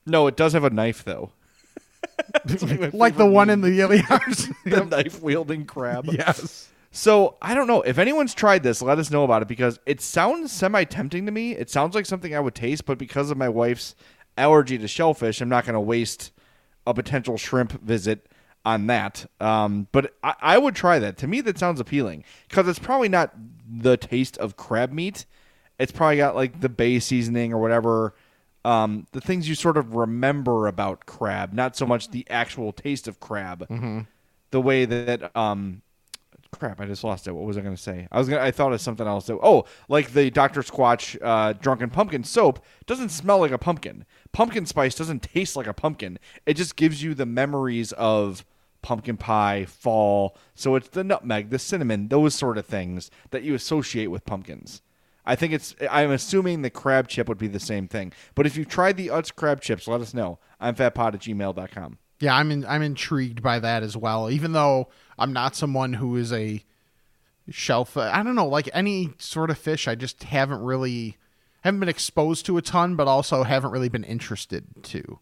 S1: no, it does have a knife though.
S5: Like the one in the Ilias?
S1: the knife wielding crab.
S5: yes.
S1: So I don't know if anyone's tried this. Let us know about it because it sounds semi tempting to me. It sounds like something I would taste, but because of my wife's allergy to shellfish, I'm not going to waste a potential shrimp visit on that. Um, but I, I would try that. To me, that sounds appealing because it's probably not the taste of crab meat. It's probably got like the bay seasoning or whatever. Um, the things you sort of remember about crab, not so much the actual taste of crab. The way that um, crap i just lost it what was i going to say i was gonna i thought of something else oh like the dr squatch uh, drunken pumpkin soap doesn't smell like a pumpkin pumpkin spice doesn't taste like a pumpkin it just gives you the memories of pumpkin pie fall. So it's the nutmeg the cinnamon those sort of things that you associate with pumpkins. I think it's i'm assuming the crab chip would be the same thing. But if you've tried the utz crab chips let us know. I'm fatpod at gmail.com
S5: Yeah, I'm in, I'm intrigued by that as well. Even though I'm not someone who is a shelf, I don't know, like any sort of fish, I just haven't really haven't been exposed to a ton, but also haven't really been interested to.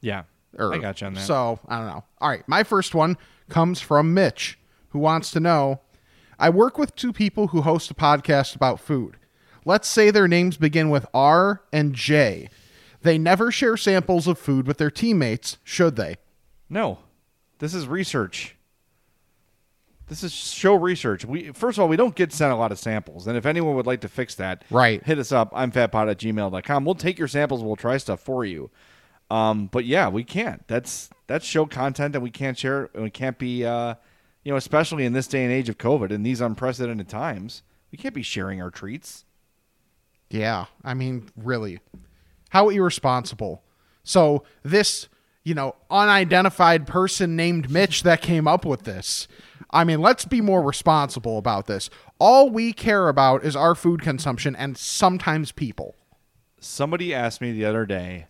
S1: yeah
S5: Or-
S1: i got you on that
S5: So I don't know. All right, my first one comes from Mitch, who wants to know: I work with two people who host a podcast about food. Let's say their names begin with R and J. They never share samples of food with their teammates, should they?
S1: No, this is research. This is show research. We first of all, we don't get sent a lot of samples, and if anyone would like to fix that,
S5: Right.
S1: hit us up. I'm fatpod at gmail.com. We'll take your samples. We'll try stuff for you. Um, but yeah, we can't. That's that's show content, and we can't share. And we can't be, uh, you know, especially in this day and age of COVID in these unprecedented times, we can't be sharing our treats.
S5: Yeah, I mean, really, how irresponsible. So this, you know, unidentified person named Mitch that came up with this. I mean, let's be more responsible about this. All we care about is our food consumption and sometimes people.
S1: Somebody asked me the other day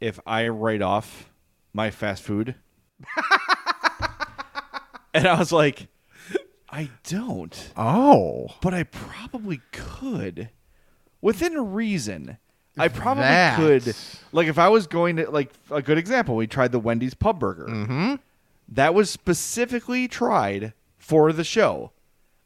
S1: if I write off my fast food. and I was like, I don't,
S5: Oh,
S1: but I probably could within reason. I probably
S5: That-
S1: could. Like if I was going to like a good example, we tried the Wendy's pub burger. Mm-hmm. That was specifically tried for the show.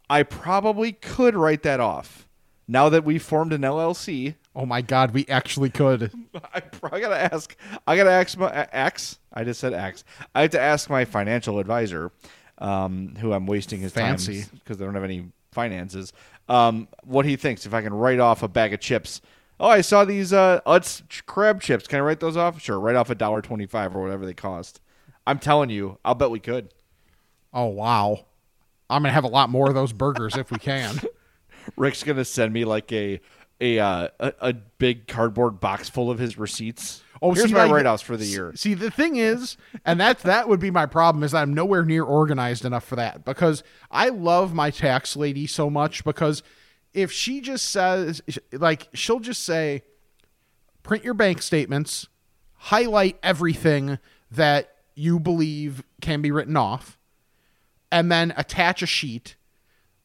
S1: I probably could write that off. Now that we formed an LLC,
S5: Oh my God, we actually could.
S1: I probably gotta ask. I gotta ask my uh, X. I just said X. I have to ask my financial advisor, um, who I'm wasting his
S5: Fancy.
S1: time because they don't have any finances. Um, what he thinks if I can write off a bag of chips. Oh, I saw these uh, Utz crab chips. Can I write those off? Sure, write off a dollar twenty-five or whatever they cost. I'm telling you, I'll bet we could.
S5: Oh wow, I'm gonna have a lot more of those burgers if we can.
S1: Rick's gonna send me like a a uh, a, a big cardboard box full of his receipts.
S5: Oh,
S1: here's
S5: see,
S1: my
S5: like-
S1: write-offs for the year.
S5: See, the thing is, and that's that would be my problem is that I'm nowhere near organized enough for that because I love my tax lady so much because if she just says like she'll just say print your bank statements, highlight everything that you believe can be written off, and then attach a sheet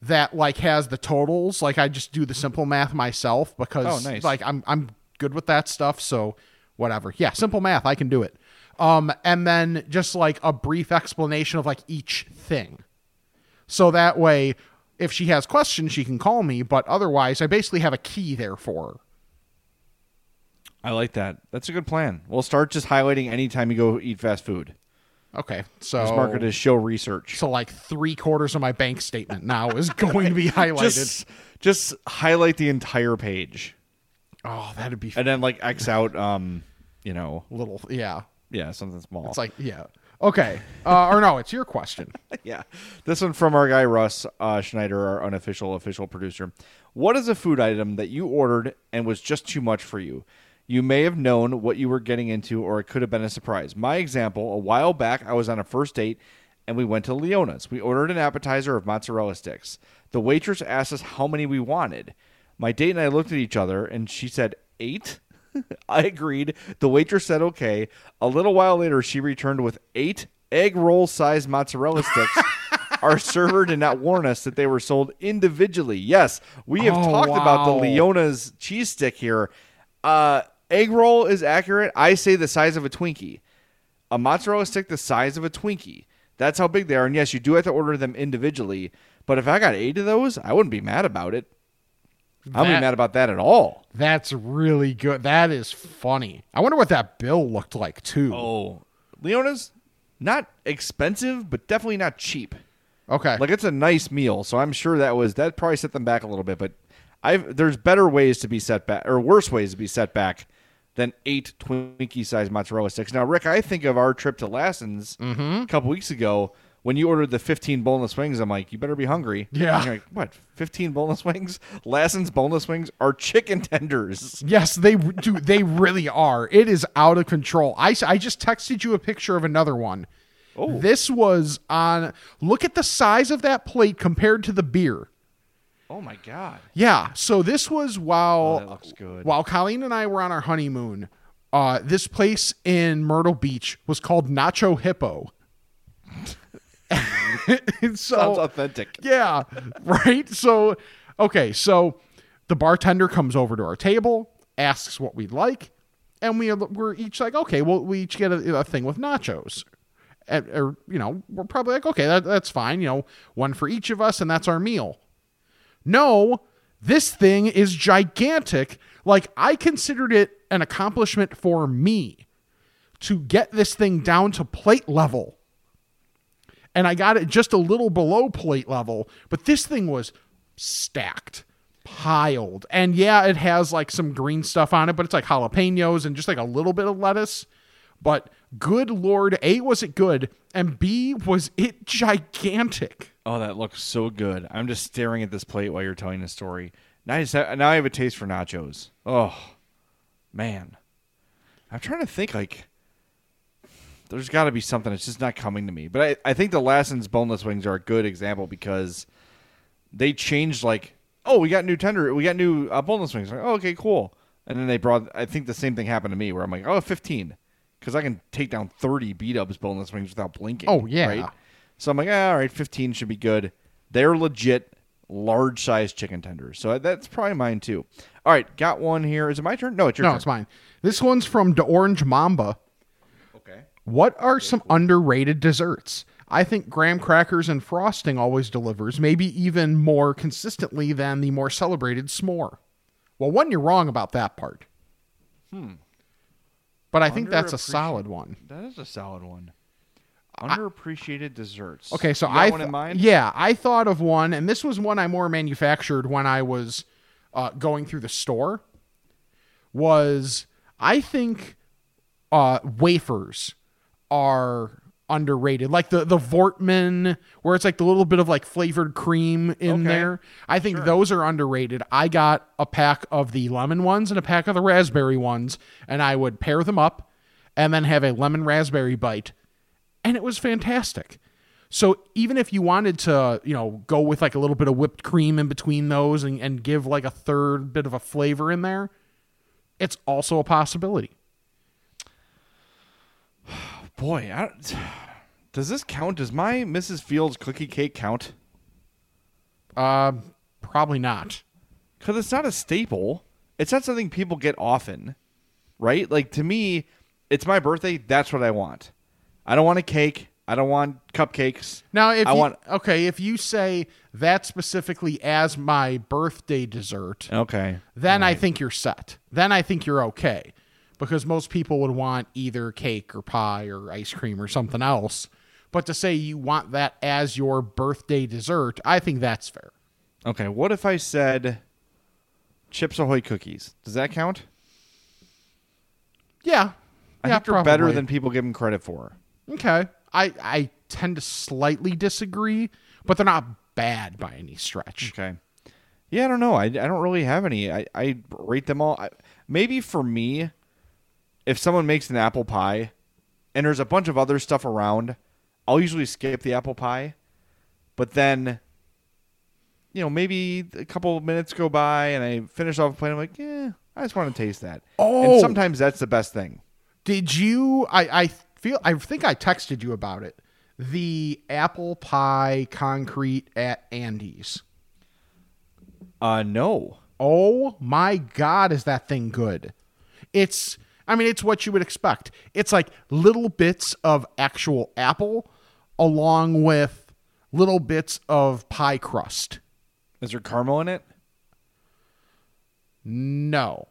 S5: that like has the totals. Like I just do the simple math myself because
S1: Oh, nice.
S5: like I'm I'm good with that stuff. So whatever. Yeah, simple math, I can do it. Um, and then just like a brief explanation of like each thing. So that way, if she has questions, she can call me. But otherwise, I basically have a key there for her.
S1: I like that. That's a good plan. We'll start just highlighting anytime you go eat fast food.
S5: Okay, so
S1: Just mark it as show research.
S5: so like three quarters of my bank statement now is going to be highlighted.
S1: Just, just highlight the entire page,
S5: oh, that'd be
S1: and then like X out. Um, you know,
S5: little. Yeah,
S1: yeah, something small.
S5: it's like yeah. Okay, uh, or no, it's your question.
S1: yeah. This one from our guy Russ uh, Schneider, our unofficial official producer. What is a food item that you ordered and was just too much for you? You may have known what you were getting into, or it could have been a surprise. My example: a while back, I was on a first date, and we went to Leona's. We ordered an appetizer of mozzarella sticks. The waitress asked us how many we wanted. My date and I looked at each other, and she said eight. I agreed. The waitress said okay. A little while later, she returned with eight egg roll sized mozzarella sticks. Our server did not warn us that they were sold individually. Yes, we have
S5: Oh,
S1: talked about the. Leona's cheese stick here. Uh, egg roll is accurate. I say the size of a Twinkie. A mozzarella stick the size of a Twinkie. That's how big they are. And yes, you do have to order them individually. But if I got eight of those, I wouldn't be mad about it. I wouldn't be mad about that at all.
S5: That's really good. That is funny. I wonder what that bill looked like too.
S1: Oh, Leona's not expensive, but definitely not cheap.
S5: okay.
S1: Like it's a nice meal, so I'm sure that was that probably set them back a little bit. But I've there's better ways to be set back or worse ways to be set back than eight Twinkie sized mozzarella sticks. Now, Rick, I think of our trip to Lassen's
S5: Mm-hmm.
S1: a couple weeks ago when you ordered the 15 boneless wings. I'm like, you better be hungry.
S5: Yeah.
S1: And you're like, what? 15 boneless wings? Lassen's boneless wings are chicken tenders.
S5: Yes, they do. They really are. It is out of control. I, I just texted you a picture of another one.
S1: Oh.
S5: This was on. Look at the size of that plate compared to the beer.
S1: Oh my god.
S5: Yeah. So this was while
S1: Oh, that looks good.
S5: while Colleen and I were on our honeymoon. Uh, this place in Myrtle Beach was called Nacho Hippo. So
S1: Sounds authentic.
S5: yeah, right. So, okay, so the bartender comes over to our table, asks what we'd like, and we we're each like, okay, well, we each get a, a thing with nachos, and, or you know, we're probably like, okay, that, that's fine, you know, one for each of us, and that's our meal. No, this thing is gigantic. Like I considered it an accomplishment for me to get this thing down to plate level and I got it just a little below plate level, but this thing was stacked, piled. And yeah, it has like some green stuff on it, but it's like jalapenos and just like a little bit of lettuce. But good lord, A, was it good? And B, was it gigantic?
S1: Oh, that looks so good. I'm just staring at this plate while you're telling the story. Now I, have, now I have a taste for nachos. Oh, man. I'm trying to think, like, there's got to be something. It's just not coming to me. But I, I think the Lassen's boneless wings are a good example because they changed, like, oh, we got new tender, we got new uh, boneless wings. Like, oh, okay, cool. And then they brought, I think the same thing happened to me where I'm like, oh, 15. Because I can take down 30 B-dubs boneless wings without blinking.
S5: Oh, yeah.
S1: Right? So I'm like, ah, all right, 15 should be good. They're legit. large size chicken tenders. So that's probably mine too. All right, got one here. Is it my turn? No, it's your
S5: No,
S1: turn.
S5: it's mine. This one's from the Orange Mamba.
S1: Okay.
S5: What are some underrated desserts? I think graham crackers and frosting always delivers, maybe even more consistently than the more celebrated s'more. Well, one, you're wrong about that part. Hmm. But I think that's a solid one.
S1: That is a solid one. Underappreciated desserts.
S5: Okay, so I
S1: one in
S5: th-
S1: mind.
S5: Yeah, I thought of one, and this was one I more manufactured when I was uh, going through the store. Was I think uh, wafers are underrated, like the the Voortman, where it's like the little bit of like flavored cream in
S1: Okay.
S5: there. I think those are underrated. I got a pack of the lemon ones and a pack of the raspberry ones, and I would pair them up, and then have a lemon raspberry bite and it was fantastic. So even if you wanted to, you know, go with like a little bit of whipped cream in between those and, and give like a third bit of a flavor in there, it's also a possibility.
S1: Boy, I does this count? Does my Mrs. Fields cookie cake count?
S5: Uh, probably not.
S1: Because it's not a staple. It's not something people get often, right? Like to me, it's my birthday. That's what I want. I don't want a cake. I don't want cupcakes.
S5: Now, if
S1: I
S5: you,
S1: want
S5: okay, if you say that specifically as my birthday dessert,
S1: okay.
S5: then I think you're set. Then I think you're okay. Because most people would want either cake or pie or ice cream or something else. But to say you want that as your birthday dessert, I think that's fair.
S1: Okay. What if I said Chips Ahoy cookies? Does that count?
S5: Yeah.
S1: I
S5: yeah,
S1: think they're better than people give them credit for.
S5: Okay. I I tend to slightly disagree, but they're not bad by any stretch.
S1: Okay. Yeah, I don't know. I, I don't really have any. I, I rate them all. I, maybe for me, if someone makes an apple pie and there's a bunch of other stuff around, I'll usually skip the apple pie. But then, you know, maybe a couple of minutes go by and I finish off a plate. I'm like, yeah, I just want to taste that.
S5: Oh.
S1: And sometimes that's the best thing.
S5: Did you I I feel I think I texted you about it. The apple pie concrete at Andy's.
S1: Uh, no.
S5: Oh my god, is that thing good? It's I mean, it's what you would expect. It's like little bits of actual apple along with little bits of pie crust.
S1: Is there caramel in it?
S5: No.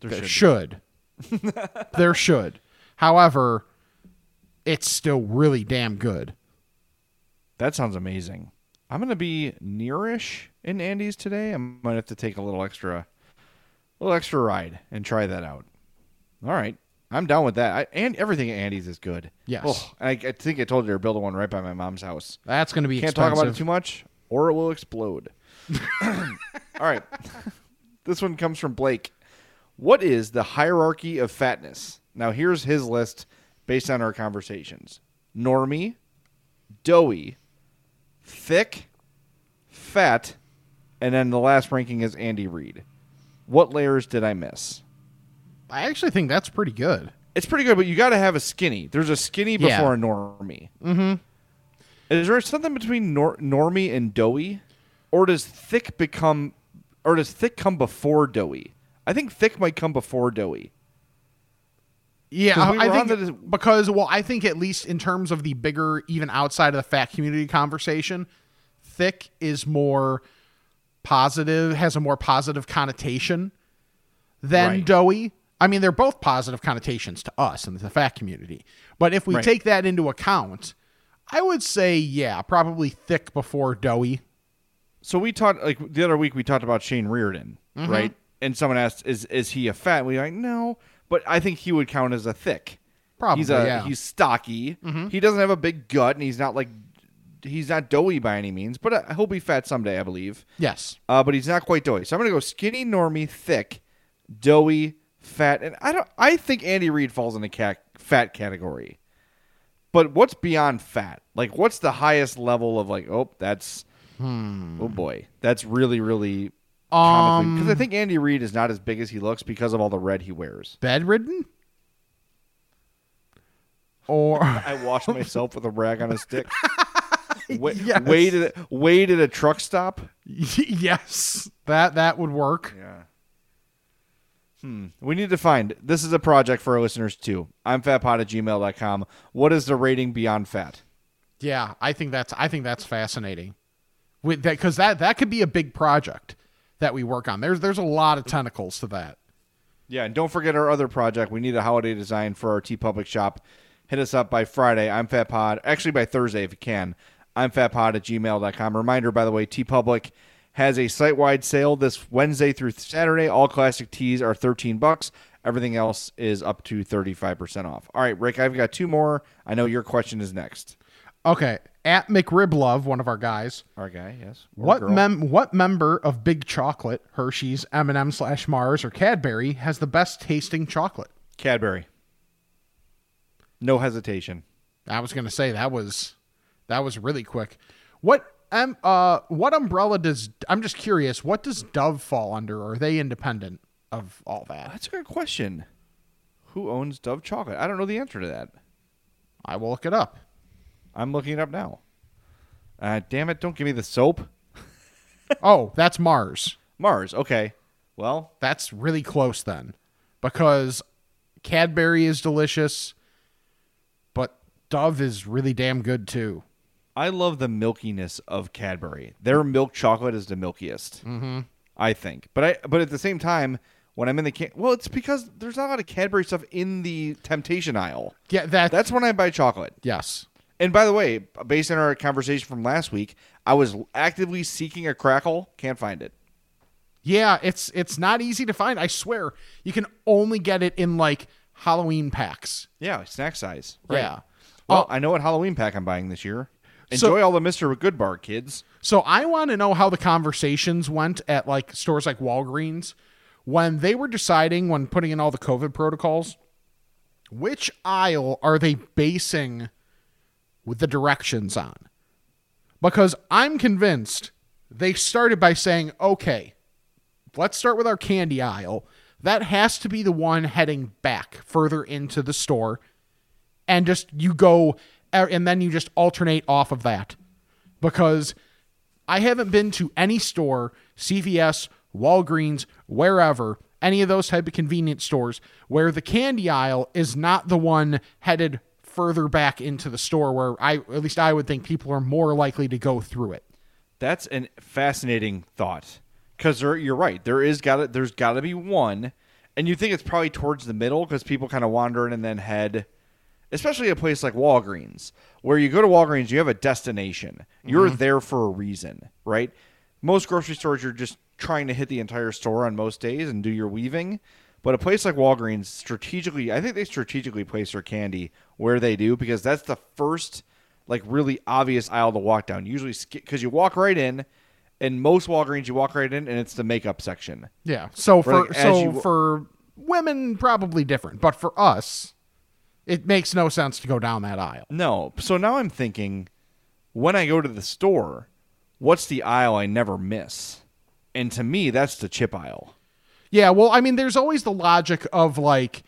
S1: There
S5: There
S1: should
S5: should. there should. However, it's still really damn good.
S1: That sounds amazing. I'm gonna be nearish in Andy's today. I might have to take a little extra, little extra ride and try that out. All right, I'm down with that. I, and everything at Andy's is good.
S5: Yes.
S1: Oh, I, I think I told you to build one right by my mom's house.
S5: That's going to be
S1: Can't
S5: expensive.
S1: talk about it too much, or it will explode. All right, this one comes from Blake. What is the hierarchy of fatness? Now, here's his list based on our conversations: normie, doughy, thick, fat, and then the last ranking is Andy Reid. What layers did I miss?
S5: I actually think that's pretty good.
S1: It's pretty good, but you got to have a skinny. There's a skinny
S5: Yeah.
S1: before a normie. Mm-hmm. Is there something between nor- normie and doughy, or does thick become, or does thick come before doughy? I think thick might come before doughy.
S5: Yeah,
S1: we
S5: I think
S1: the-
S5: because well, I think at least in terms of the bigger, even outside of the fat community conversation, thick is more positive, has a more positive connotation than
S1: Right.
S5: doughy. I mean, they're both positive connotations to us in the fat community. But if we
S1: Right.
S5: take that into account, I would say, yeah, probably thick before doughy.
S1: So we talked like the other week. We talked about Shane Reardon,
S5: Mm-hmm.
S1: right? And someone asked, "Is is he a fat?" We like, no, but I think he would count as a thick.
S5: Probably,
S1: he's a
S5: yeah.
S1: he's stocky. He doesn't have a big gut, and he's not like he's not doughy by any means. But uh, he'll be fat someday, I believe.
S5: Yes.
S1: Uh, but he's not quite doughy. So I'm gonna go skinny, normie, thick, doughy, fat, and I don't. I think Andy Reid falls in the cat, fat category. But what's beyond fat? Like, what's the highest level of like? Oh, that's oh boy, that's really really
S5: Um,
S1: because I think Andy Reid is not as big as he looks because of all the red he wears.
S5: bedridden? Or
S1: I washed myself with a rag on a stick. Wait,
S5: Yes.
S1: wait, at, wait at a truck stop.
S5: yes, that that would work.
S1: Yeah. Hmm. We need to find. This is a project for our listeners too. I'm fatpod at gmail.com. What is the rating beyond fat?
S5: Yeah, I think that's I think that's fascinating. With that cuz that that could be a big project that we work on. There's there's a lot of tentacles to that.
S1: Yeah, and don't forget our other project. We need a holiday design for our TeePublic shop. Hit us up by Friday. I'm fatpod. Actually, by Thursday if you can. I'm fatpod at gmail.com. Reminder, by the way, TeePublic has a site wide sale this Wednesday through Saturday. All classic tees are 13 bucks. Everything else is up to 35% off. All right, Rick, I've got two more. I know your question is next.
S5: Okay, at McRiblove, one of our guys.
S1: Our guy, yes. Or
S5: What
S1: girl.
S5: mem what member of Big Chocolate, Hershey's, M&M slash Mars, or Cadbury has the best tasting chocolate?
S1: Cadbury. No hesitation.
S5: I was gonna say that was that was really quick. What um uh what umbrella does I'm just curious, what does Dove fall under? Are they independent of all that?
S1: That's a good question. Who owns Dove chocolate? I don't know the answer to that.
S5: I will look it up.
S1: I'm looking it up now. Uh, damn it! Don't give me the soap.
S5: oh, that's Mars.
S1: Mars. Okay. Well,
S5: That's really close then. Because Cadbury is delicious, but Dove is really damn good too.
S1: I love the milkiness of Cadbury. Their milk chocolate is the milkiest. Mm-hmm. I think, but I but at the same time, when I'm in the can, well, it's because there's not a lot of Cadbury stuff in the temptation aisle.
S5: Yeah, that
S1: That's when I buy chocolate.
S5: yes.
S1: And by the way, based on our conversation from last week, I was actively seeking a crackle. Can't find it.
S5: Yeah, it's it's not easy to find. I swear. You can only get it in like Halloween packs.
S1: Yeah, snack size.
S5: Yeah.
S1: Well,
S5: Oh.
S1: I know what Halloween pack I'm buying this year.
S5: So-
S1: Enjoy all the Mr. Goodbar kids.
S5: So I want to know how the conversations went at like stores like Walgreens when they were deciding when putting in all the COVID protocols, which aisle are they basing with the directions on? Because I'm convinced they started by saying, okay, let's start with our candy aisle. That has to be the one heading back further into the store. And just you go, er, and then you just alternate off of that. Because I haven't been to any store, CVS, Walgreens, wherever, any of those type of convenience stores where the candy aisle is not the one headed further back into the store where I at least I would think people are more likely to go through it.
S1: That's an fascinating thought because you're right. There is got there's got to be one, and you think it's probably towards the middle because people kind of wander in and then head, especially a place like Walgreens where you go to Walgreens, you have a destination. You're mm-hmm. there for a reason, right? Most grocery stores, you're just trying to hit the entire store on most days and do your weaving. But a place like Walgreens, strategically, I think they strategically place their candy where they do because that's the first, like, really obvious aisle to walk down. Usually, because you walk right in, and most Walgreens, you walk right in, and it's the makeup section.
S5: Yeah. So for
S1: like,
S5: so
S1: you-
S5: for women probably different, but for us it makes no sense to go down that aisle.
S1: No. So now I'm thinking, when I go to the store, what's the aisle I never miss? And to me, that's the chip aisle.
S5: Yeah, well, I mean, there's always the logic of like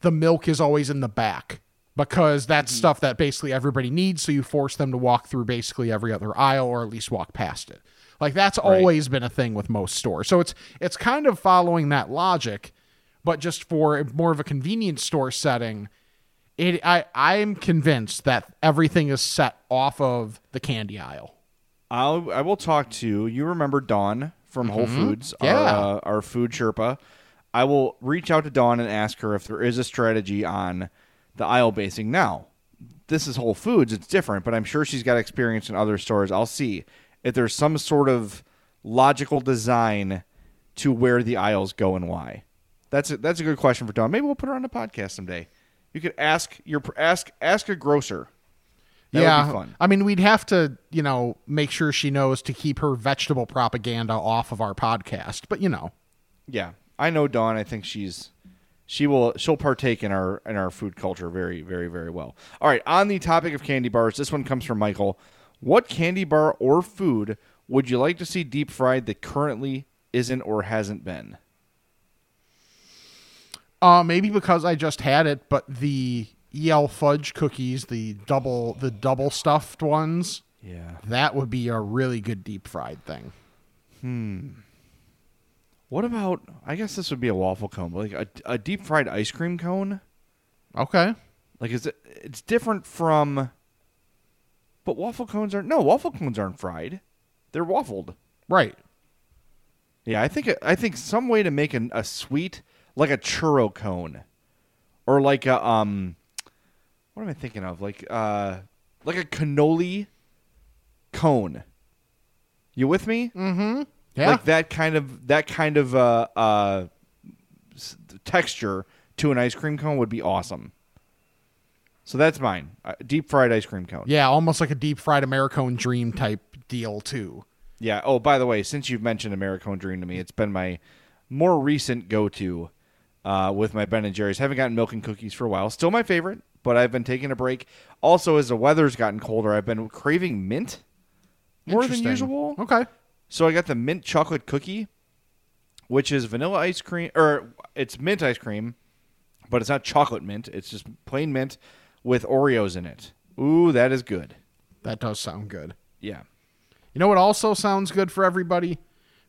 S5: the milk is always in the back because that's stuff that basically everybody needs. So you force them to walk through basically every other aisle or at least walk past it. Like that's always been a thing with most stores. So it's it's kind of following that logic, but just for more of a convenience store setting. It I I'm convinced that everything is set off of the candy aisle.
S1: I'll I will talk to you. Remember Dawn from Whole Foods,
S5: Yeah.
S1: our, uh, our food Sherpa. I will reach out to Dawn and ask her if there is a strategy on the aisle basing. Now, this is Whole Foods; it's different, but I'm sure she's got experience in other stores. I'll see if there's some sort of logical design to where the aisles go and why. That's a, that's a good question for Dawn. Maybe we'll put her on the podcast someday. You could ask your ask ask a grocer. That
S5: yeah,
S1: would be fun.
S5: I mean, we'd have to, you know, make sure she knows to keep her vegetable propaganda off of our podcast. But you know,
S1: Yeah, I know Dawn. I think she's she will she'll partake in our in our food culture very very very well. All right, on the topic of candy bars, this one comes from Michael. What candy bar or food would you like to see deep fried that currently isn't or hasn't been?
S5: uh, maybe because I just had it, but the E.L. Fudge cookies, the double, the double stuffed ones,
S1: Yeah.
S5: That would be a really good deep fried thing.
S1: What about? I guess this would be a waffle cone, but like a, a deep fried ice cream cone.
S5: Okay.
S1: Like is it? It's different from. But waffle cones aren't. No, waffle cones aren't fried. They're waffled.
S5: Right.
S1: Yeah, I think I think some way to make an, a sweet like a churro cone, or like a um, what am I thinking of? Like uh, like a cannoli cone. You with me?
S5: Mm-hmm. Yeah.
S1: Like that kind of that kind of uh uh texture to an ice cream cone would be awesome. So that's mine. Uh, deep fried ice cream cone.
S5: yeah, almost like a deep fried Americone dream type deal too.
S1: Yeah. Oh, by the way, since you've mentioned Americone Dream to me, it's been my more recent go-to uh, with my Ben and Jerry's. Haven't gotten milk and cookies for a while. Still my favorite, but I've been taking a break. Also, as the weather's gotten colder, I've been craving mint more than usual.
S5: Okay.
S1: So I got the mint chocolate cookie, which is vanilla ice cream, or it's mint ice cream, but it's not chocolate mint. It's just plain mint with Oreos in it. Ooh, that is good.
S5: That does sound good.
S1: Yeah.
S5: You know what also sounds good for everybody?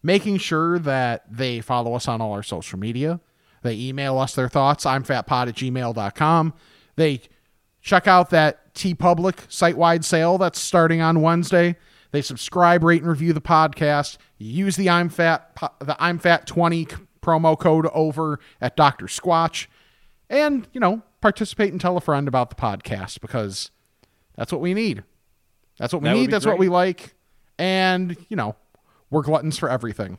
S5: Making sure that they follow us on all our social media. They email us their thoughts. I'm fatpod at gmail.com. They check out that TeePublic site wide sale that's starting on Wednesday. They subscribe, rate, and review the podcast. Use the I'm Fat the I'm Fat twenty promo code over at Dr. Squatch. And, you know, participate and tell a friend about the podcast because that's what we need. That's what we
S1: That
S5: need. That's what we like. And, you know, we're gluttons for everything.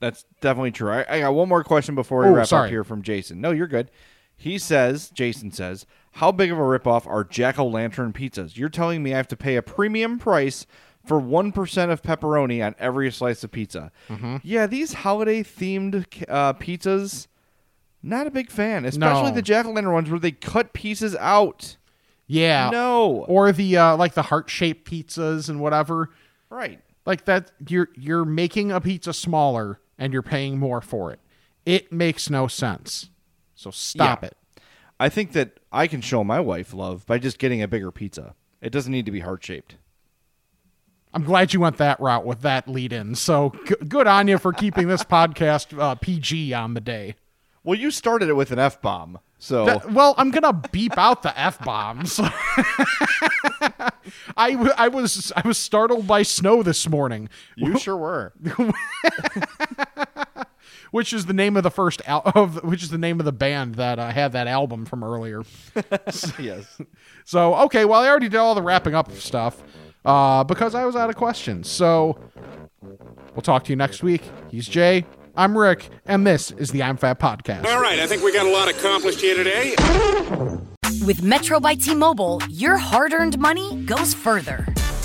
S1: That's definitely true. I, I got one more question before we
S5: Oh,
S1: wrap
S5: sorry.
S1: up here from Jason. No, you're good. He says, Jason says, how big of a ripoff are Jack O' Lantern pizzas? You're telling me I have to pay a premium price for 1% of pepperoni on every slice of pizza.
S5: Mm-hmm.
S1: Yeah, these holiday themed uh, pizzas, not a big fan, especially
S5: No.
S1: the Jack O' Lantern ones where they cut pieces out.
S5: Yeah.
S1: No.
S5: Or the uh like the heart shaped pizzas and whatever.
S1: Right.
S5: Like that you're you're making a pizza smaller and you're paying more for it. It makes no sense. So stop
S1: Yeah.
S5: it.
S1: I think that I can show my wife love by just getting a bigger pizza. It doesn't need to be heart shaped.
S5: I'm glad you went that route with that lead in. So g- good on you for keeping this podcast uh, PG on the day.
S1: Well, you started it with an F bomb. So
S5: well, I'm gonna beep out the f bombs. I, w- I was I was startled by snow this morning,
S1: you sure were.
S5: which is the name of the first al- of which is the name of the band that uh, had that album from earlier.
S1: yes.
S5: So okay, well I already did all the wrapping up stuff uh, because I was out of questions. So we'll talk to you next week. He's Jay. I'm Rick, and this is the I'm Fat podcast.
S2: All right, I think we got a lot accomplished here today.
S7: With Metro by T Mobile, your hard earned money goes further.